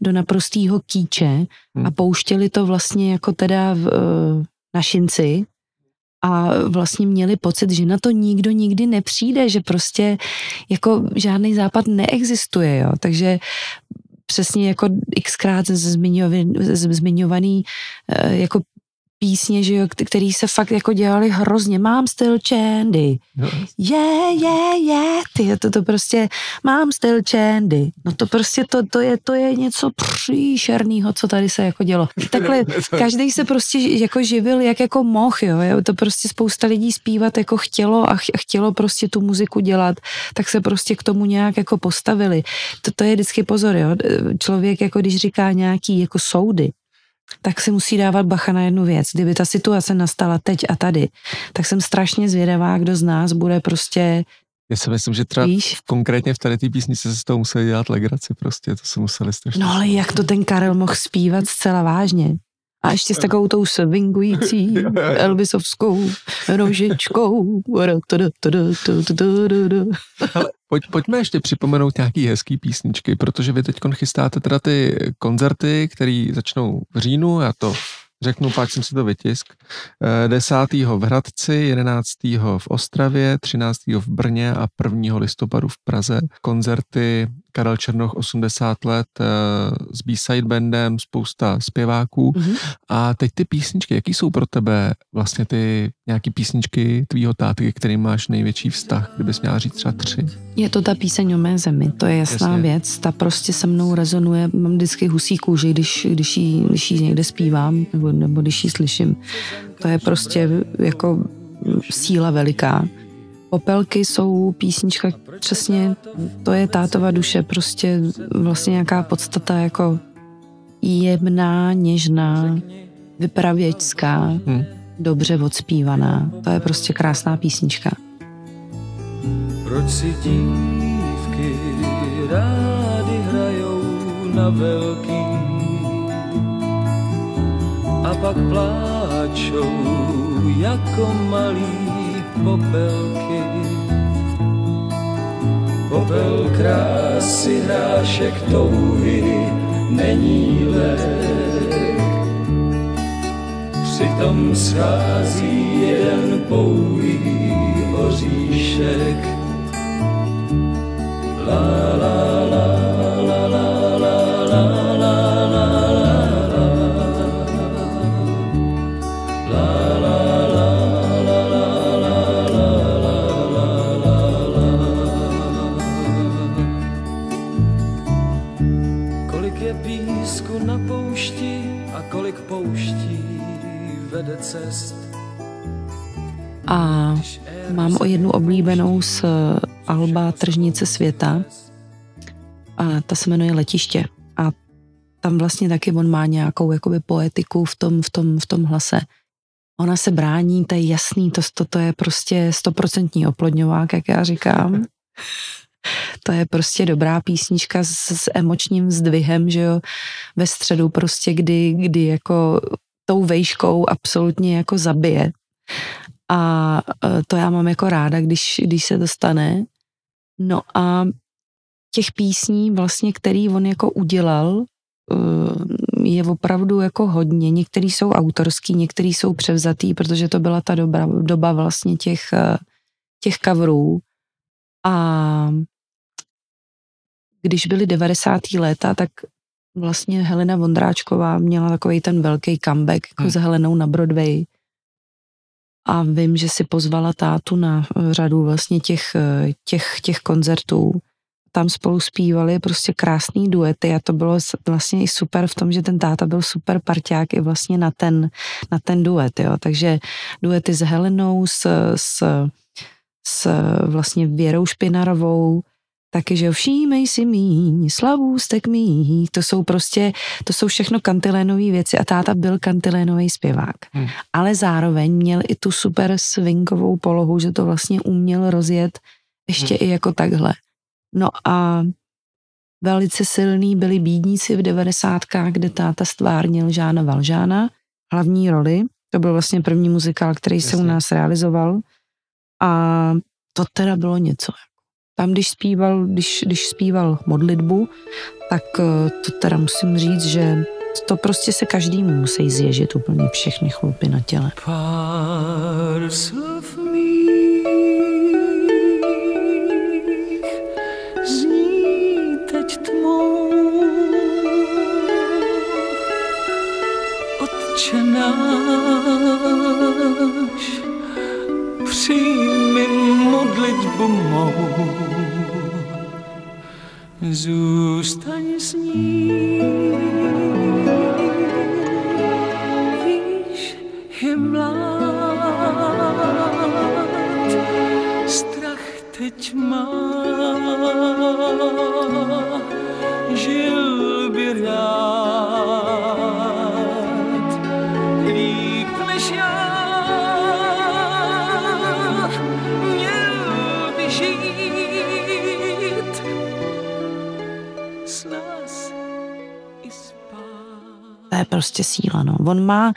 do naprostýho kýče Hmm. a pouštěli to vlastně jako teda v, eh, na šinci a vlastně měli pocit, že na to nikdo nikdy nepřijde, že prostě jako žádný západ neexistuje, jo. Takže přesně jako xkrát zmiňovaný, eh, jako písně, že jo, který se fakt jako dělali hrozně. Mám styl Chandy. No, Je, je, je. Ty, to, to prostě, mám styl Chandy. No to prostě, to, to, je, to je něco příšernýho, co tady se jako dělo. Takhle, (laughs) každý se prostě jako živil, jak jako mohl, jo. jo. To prostě spousta lidí zpívat jako chtělo a ch- chtělo prostě tu muziku dělat, tak se prostě k tomu nějak jako postavili. To, to je vždycky pozor, jo. Člověk jako když říká nějaký jako soudy, tak si musí dávat bacha na jednu věc. Kdyby ta situace nastala teď a tady, tak jsem strašně zvědavá, kdo z nás bude prostě, já si myslím, že třeba víš, konkrétně v tady té písničce se z toho museli dělat legraci prostě, to se museli strašně. no ale jak to ten Karel mohl zpívat zcela vážně. A ještě s takovou tou swingující (laughs) Elvisovskou rožičkou. Pojď, pojďme ještě připomenout nějaký hezký písničky, protože vy teď chystáte teda ty koncerty, které začnou v říjnu, já to řeknu, pak jsem si to vytisk. Eh, 10. v Hradci, 11. v Ostravě, 13. v Brně a 1. listopadu v Praze. Koncerty Karel Černoch 80 let eh, s B-side bandem, spousta zpěváků. Mhm. A teď ty písničky, jaký jsou pro tebe vlastně ty nějaký písničky tvýho táty, kterým máš největší vztah, kdybys měla říct třeba tři? Je to ta píseň o mé zemi, to je jasná Jasně. věc, ta prostě se mnou rezonuje, mám vždycky husí kůži, když, když, jí, když jí někde zpívám, nebo, nebo když ji slyším. To je prostě jako síla veliká. Popelky jsou písnička, přesně, to je tátova duše, prostě vlastně nějaká podstata jako jemná, něžná, vypravěčská, Hm. dobře odspívaná. To je prostě krásná písnička. Proč si dívky rády hrajou na velký a pak pláčou jako malí popelky. Popel krásy hrášek touhy není lék. Přitom schází jeden pouhý oříšek. La la la la oblíbenou z eh, Alba Tržnice světa a ta se jmenuje Letiště. A tam vlastně taky on má nějakou jakoby poetiku v tom, v tom, v tom hlase. Ona se brání, to je jasný, to, to, to je prostě stoprocentní oplodňovák, jak já říkám. (laughs) To je prostě dobrá písnička s, s emočním zdvihem, že jo, ve středu prostě, kdy, kdy jako tou vejškou absolutně jako zabije. A e, to já mám jako ráda, když, když se to stane. No a těch písní vlastně, který on jako udělal, e, je opravdu jako hodně. Některý jsou autorský, některý jsou převzatý, protože to byla ta doba, doba vlastně těch, e, těch coverů. A když byly 90. léta, tak vlastně Helena Vondráčková měla takový ten velký comeback jako Hmm. s Helenou na Broadway. A vím, že si pozvala tátu na eh, řadu vlastně těch, eh, těch, těch koncertů. Tam spolu zpívali prostě krásný duety a to bylo vlastně i super v tom, že ten táta byl super parťák i vlastně na ten, na ten duet, jo. Takže duety s Helenou, s, s, s vlastně Věrou Špinarovou, taky, že všímej si míň, slavůstek mých, to jsou prostě, to jsou všechno kantilénové věci a táta byl kantilénový zpěvák. Hmm. Ale zároveň měl i tu super swingovou polohu, že to vlastně uměl rozjet ještě i jako takhle. No a velice silný byli bídníci v devadesátkách, kde táta stvárnil Žána Valžána, hlavní roli. To byl vlastně první muzikál, který se u Jasně. nás realizoval. A to teda bylo něco. Tam, když zpíval, když, když zpíval modlitbu, tak eh, to teda musím říct, že to prostě se každému musí zježit úplně všechny chlupy na těle. Náš, přijmi modlitbu mou. Zůstaň s ní. Víš, je mlád, strach teď má, žil by rád, je prostě síla, no. On má,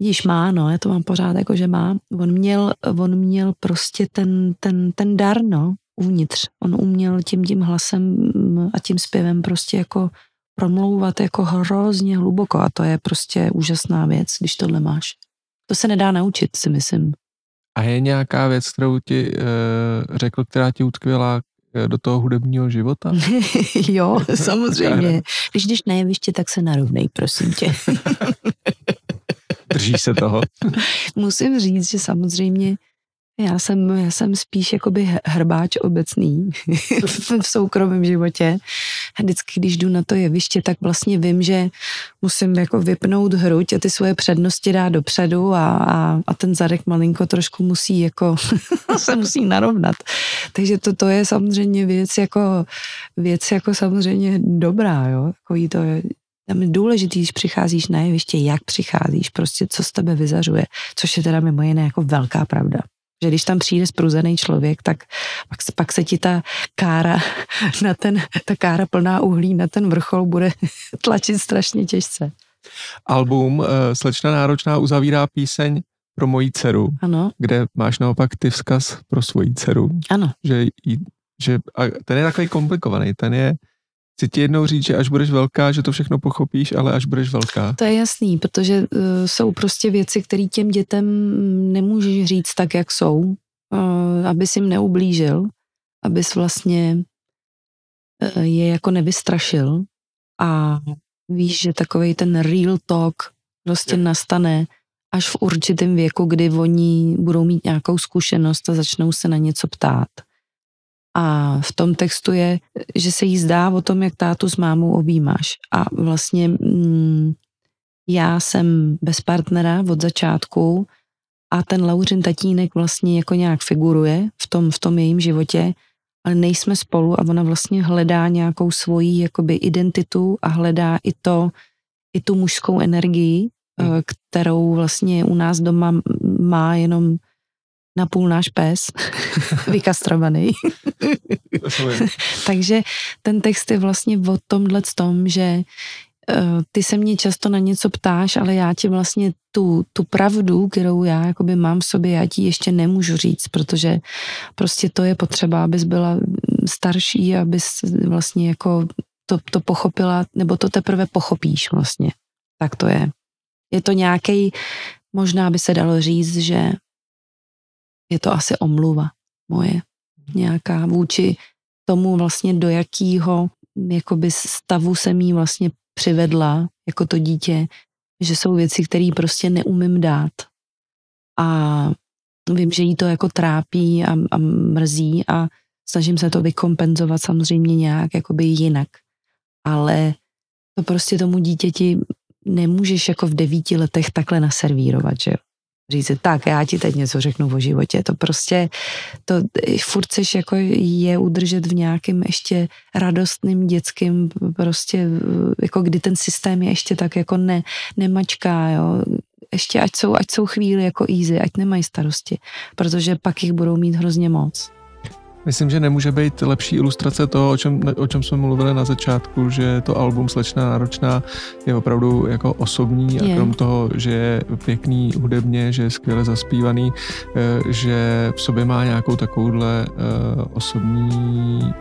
Vidíš, má, no, já to mám pořád jako, že má. On měl, on měl prostě ten, ten, ten dar, no, uvnitř. On uměl tím tím hlasem mm, a tím zpěvem prostě jako promlouvat jako hrozně hluboko a to je prostě úžasná věc, když tohle máš. To se nedá naučit, si myslím. A je nějaká věc, kterou ti uh, řekl, která ti utkvěla do toho hudebního života? (laughs) jo, (laughs) samozřejmě. Když jdeš na jeviště, tak se narovnej, prosím tě. Držíš se toho? (laughs) Musím říct, že samozřejmě já jsem, já jsem spíš jakoby hrbáč obecný (laughs) v soukromém životě. A vždycky, když jdu na to jeviště, tak vlastně vím, že musím jako vypnout hruď a ty svoje přednosti dát dopředu a, a, a ten zadek malinko trošku musí jako (laughs) se musí narovnat. Takže to, to je samozřejmě věc jako, věc jako samozřejmě dobrá, jo. Takový to je, tam je důležitý, když přicházíš na jeviště, jak přicházíš, prostě co z tebe vyzařuje, což je teda mimo jiné jako velká pravda. Že když tam přijde spruzený člověk, tak pak, se- pak se ti ta kára (laughs) na ten, ta kára plná uhlí na ten vrchol bude (laughs) tlačit strašně těžce. Album uh, Slečna náročná uzavírá píseň pro moji dceru, Ano, kde máš naopak ty vzkaz pro svoji dceru, ano. že, jí, že a ten je takový komplikovaný, ten je, chci ti jednou říct, že až budeš velká, že to všechno pochopíš, ale až budeš velká. To je jasný, protože uh, jsou prostě věci, které těm dětem nemůžeš říct tak, jak jsou, uh, abys jim neublížil, abys vlastně uh, je jako nevystrašil a víš, že takový ten real talk prostě nastane až v určitém věku, kdy oni budou mít nějakou zkušenost a začnou se na něco ptát. A v tom textu je, že se jí zdá o tom, jak tátu s mámou objímáš. A vlastně mm, já jsem bez partnera od začátku a ten Lauřin tatínek vlastně jako nějak figuruje v tom, v tom jejím životě, ale nejsme spolu a ona vlastně hledá nějakou svoji jakoby identitu a hledá i to, i tu mužskou energii, Hmm. eh, kterou vlastně u nás doma má jenom napůl náš pes, (laughs) vykastrovaný. (laughs) Takže ten text je vlastně o tomhle tom, že eh, ty se mě často na něco ptáš, ale já ti vlastně tu, tu pravdu, kterou já jakoby mám v sobě, já ti ještě nemůžu říct, protože prostě to je potřeba, abys byla starší, abys vlastně jako to, to pochopila, nebo to teprve pochopíš vlastně. Tak to je. Je to nějaký, možná by se dalo říct, že je to asi omluva moje nějaká vůči tomu vlastně, do jakého jakoby stavu jsem jí vlastně přivedla jako to dítě, že jsou věci, které prostě neumím dát. A vím, že jí to jako trápí a, a mrzí a snažím se to vykompenzovat samozřejmě nějak jakoby jinak. Ale to prostě tomu dítěti nemůžeš jako v devíti letech takhle naservírovat, že jo říct, tak já ti teď něco řeknu o životě. To prostě, to furt jako je udržet v nějakém ještě radostným dětským prostě, jako kdy ten systém je ještě tak jako ne, nemačká, jo. Ještě ať jsou, ať jsou chvíli jako easy, ať nemají starosti, protože pak jich budou mít hrozně moc. Myslím, že nemůže být lepší ilustrace toho, o čem, o čem jsme mluvili na začátku, že to album Slečná náročná je opravdu jako osobní je. a krom toho, že je pěkný hudebně, že je skvěle zaspívaný, eh, že v sobě má nějakou takovouhle uh, osobní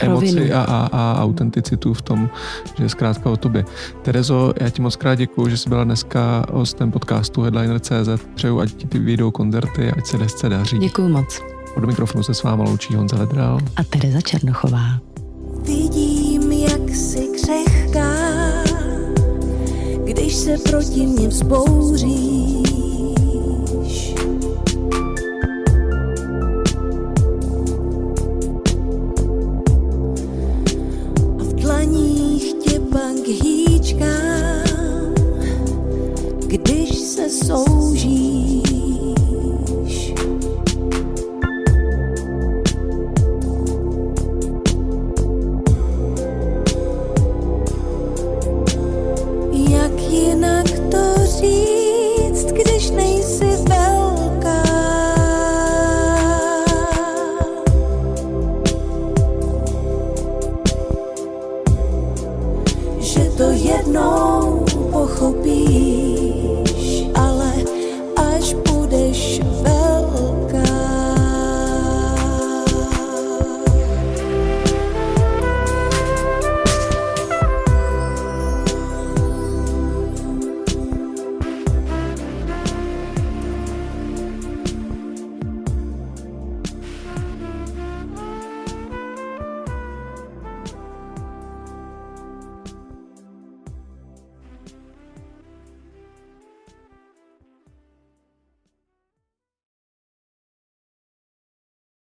emoci a, a, a autenticitu v tom, že je zkrátka o tobě. Terezo, já ti moc krát děkuji, že jsi byla dneska hostem podcastu Headliner.cz. Přeju, ať ti ty vyjdou koncerty, ať se desce daří. Děkuji moc. Od mikrofonu se s váma loučí Honza Ledral a Tereza Černochová. Vidím, jak si křehká, když se proti mně vzbouříš.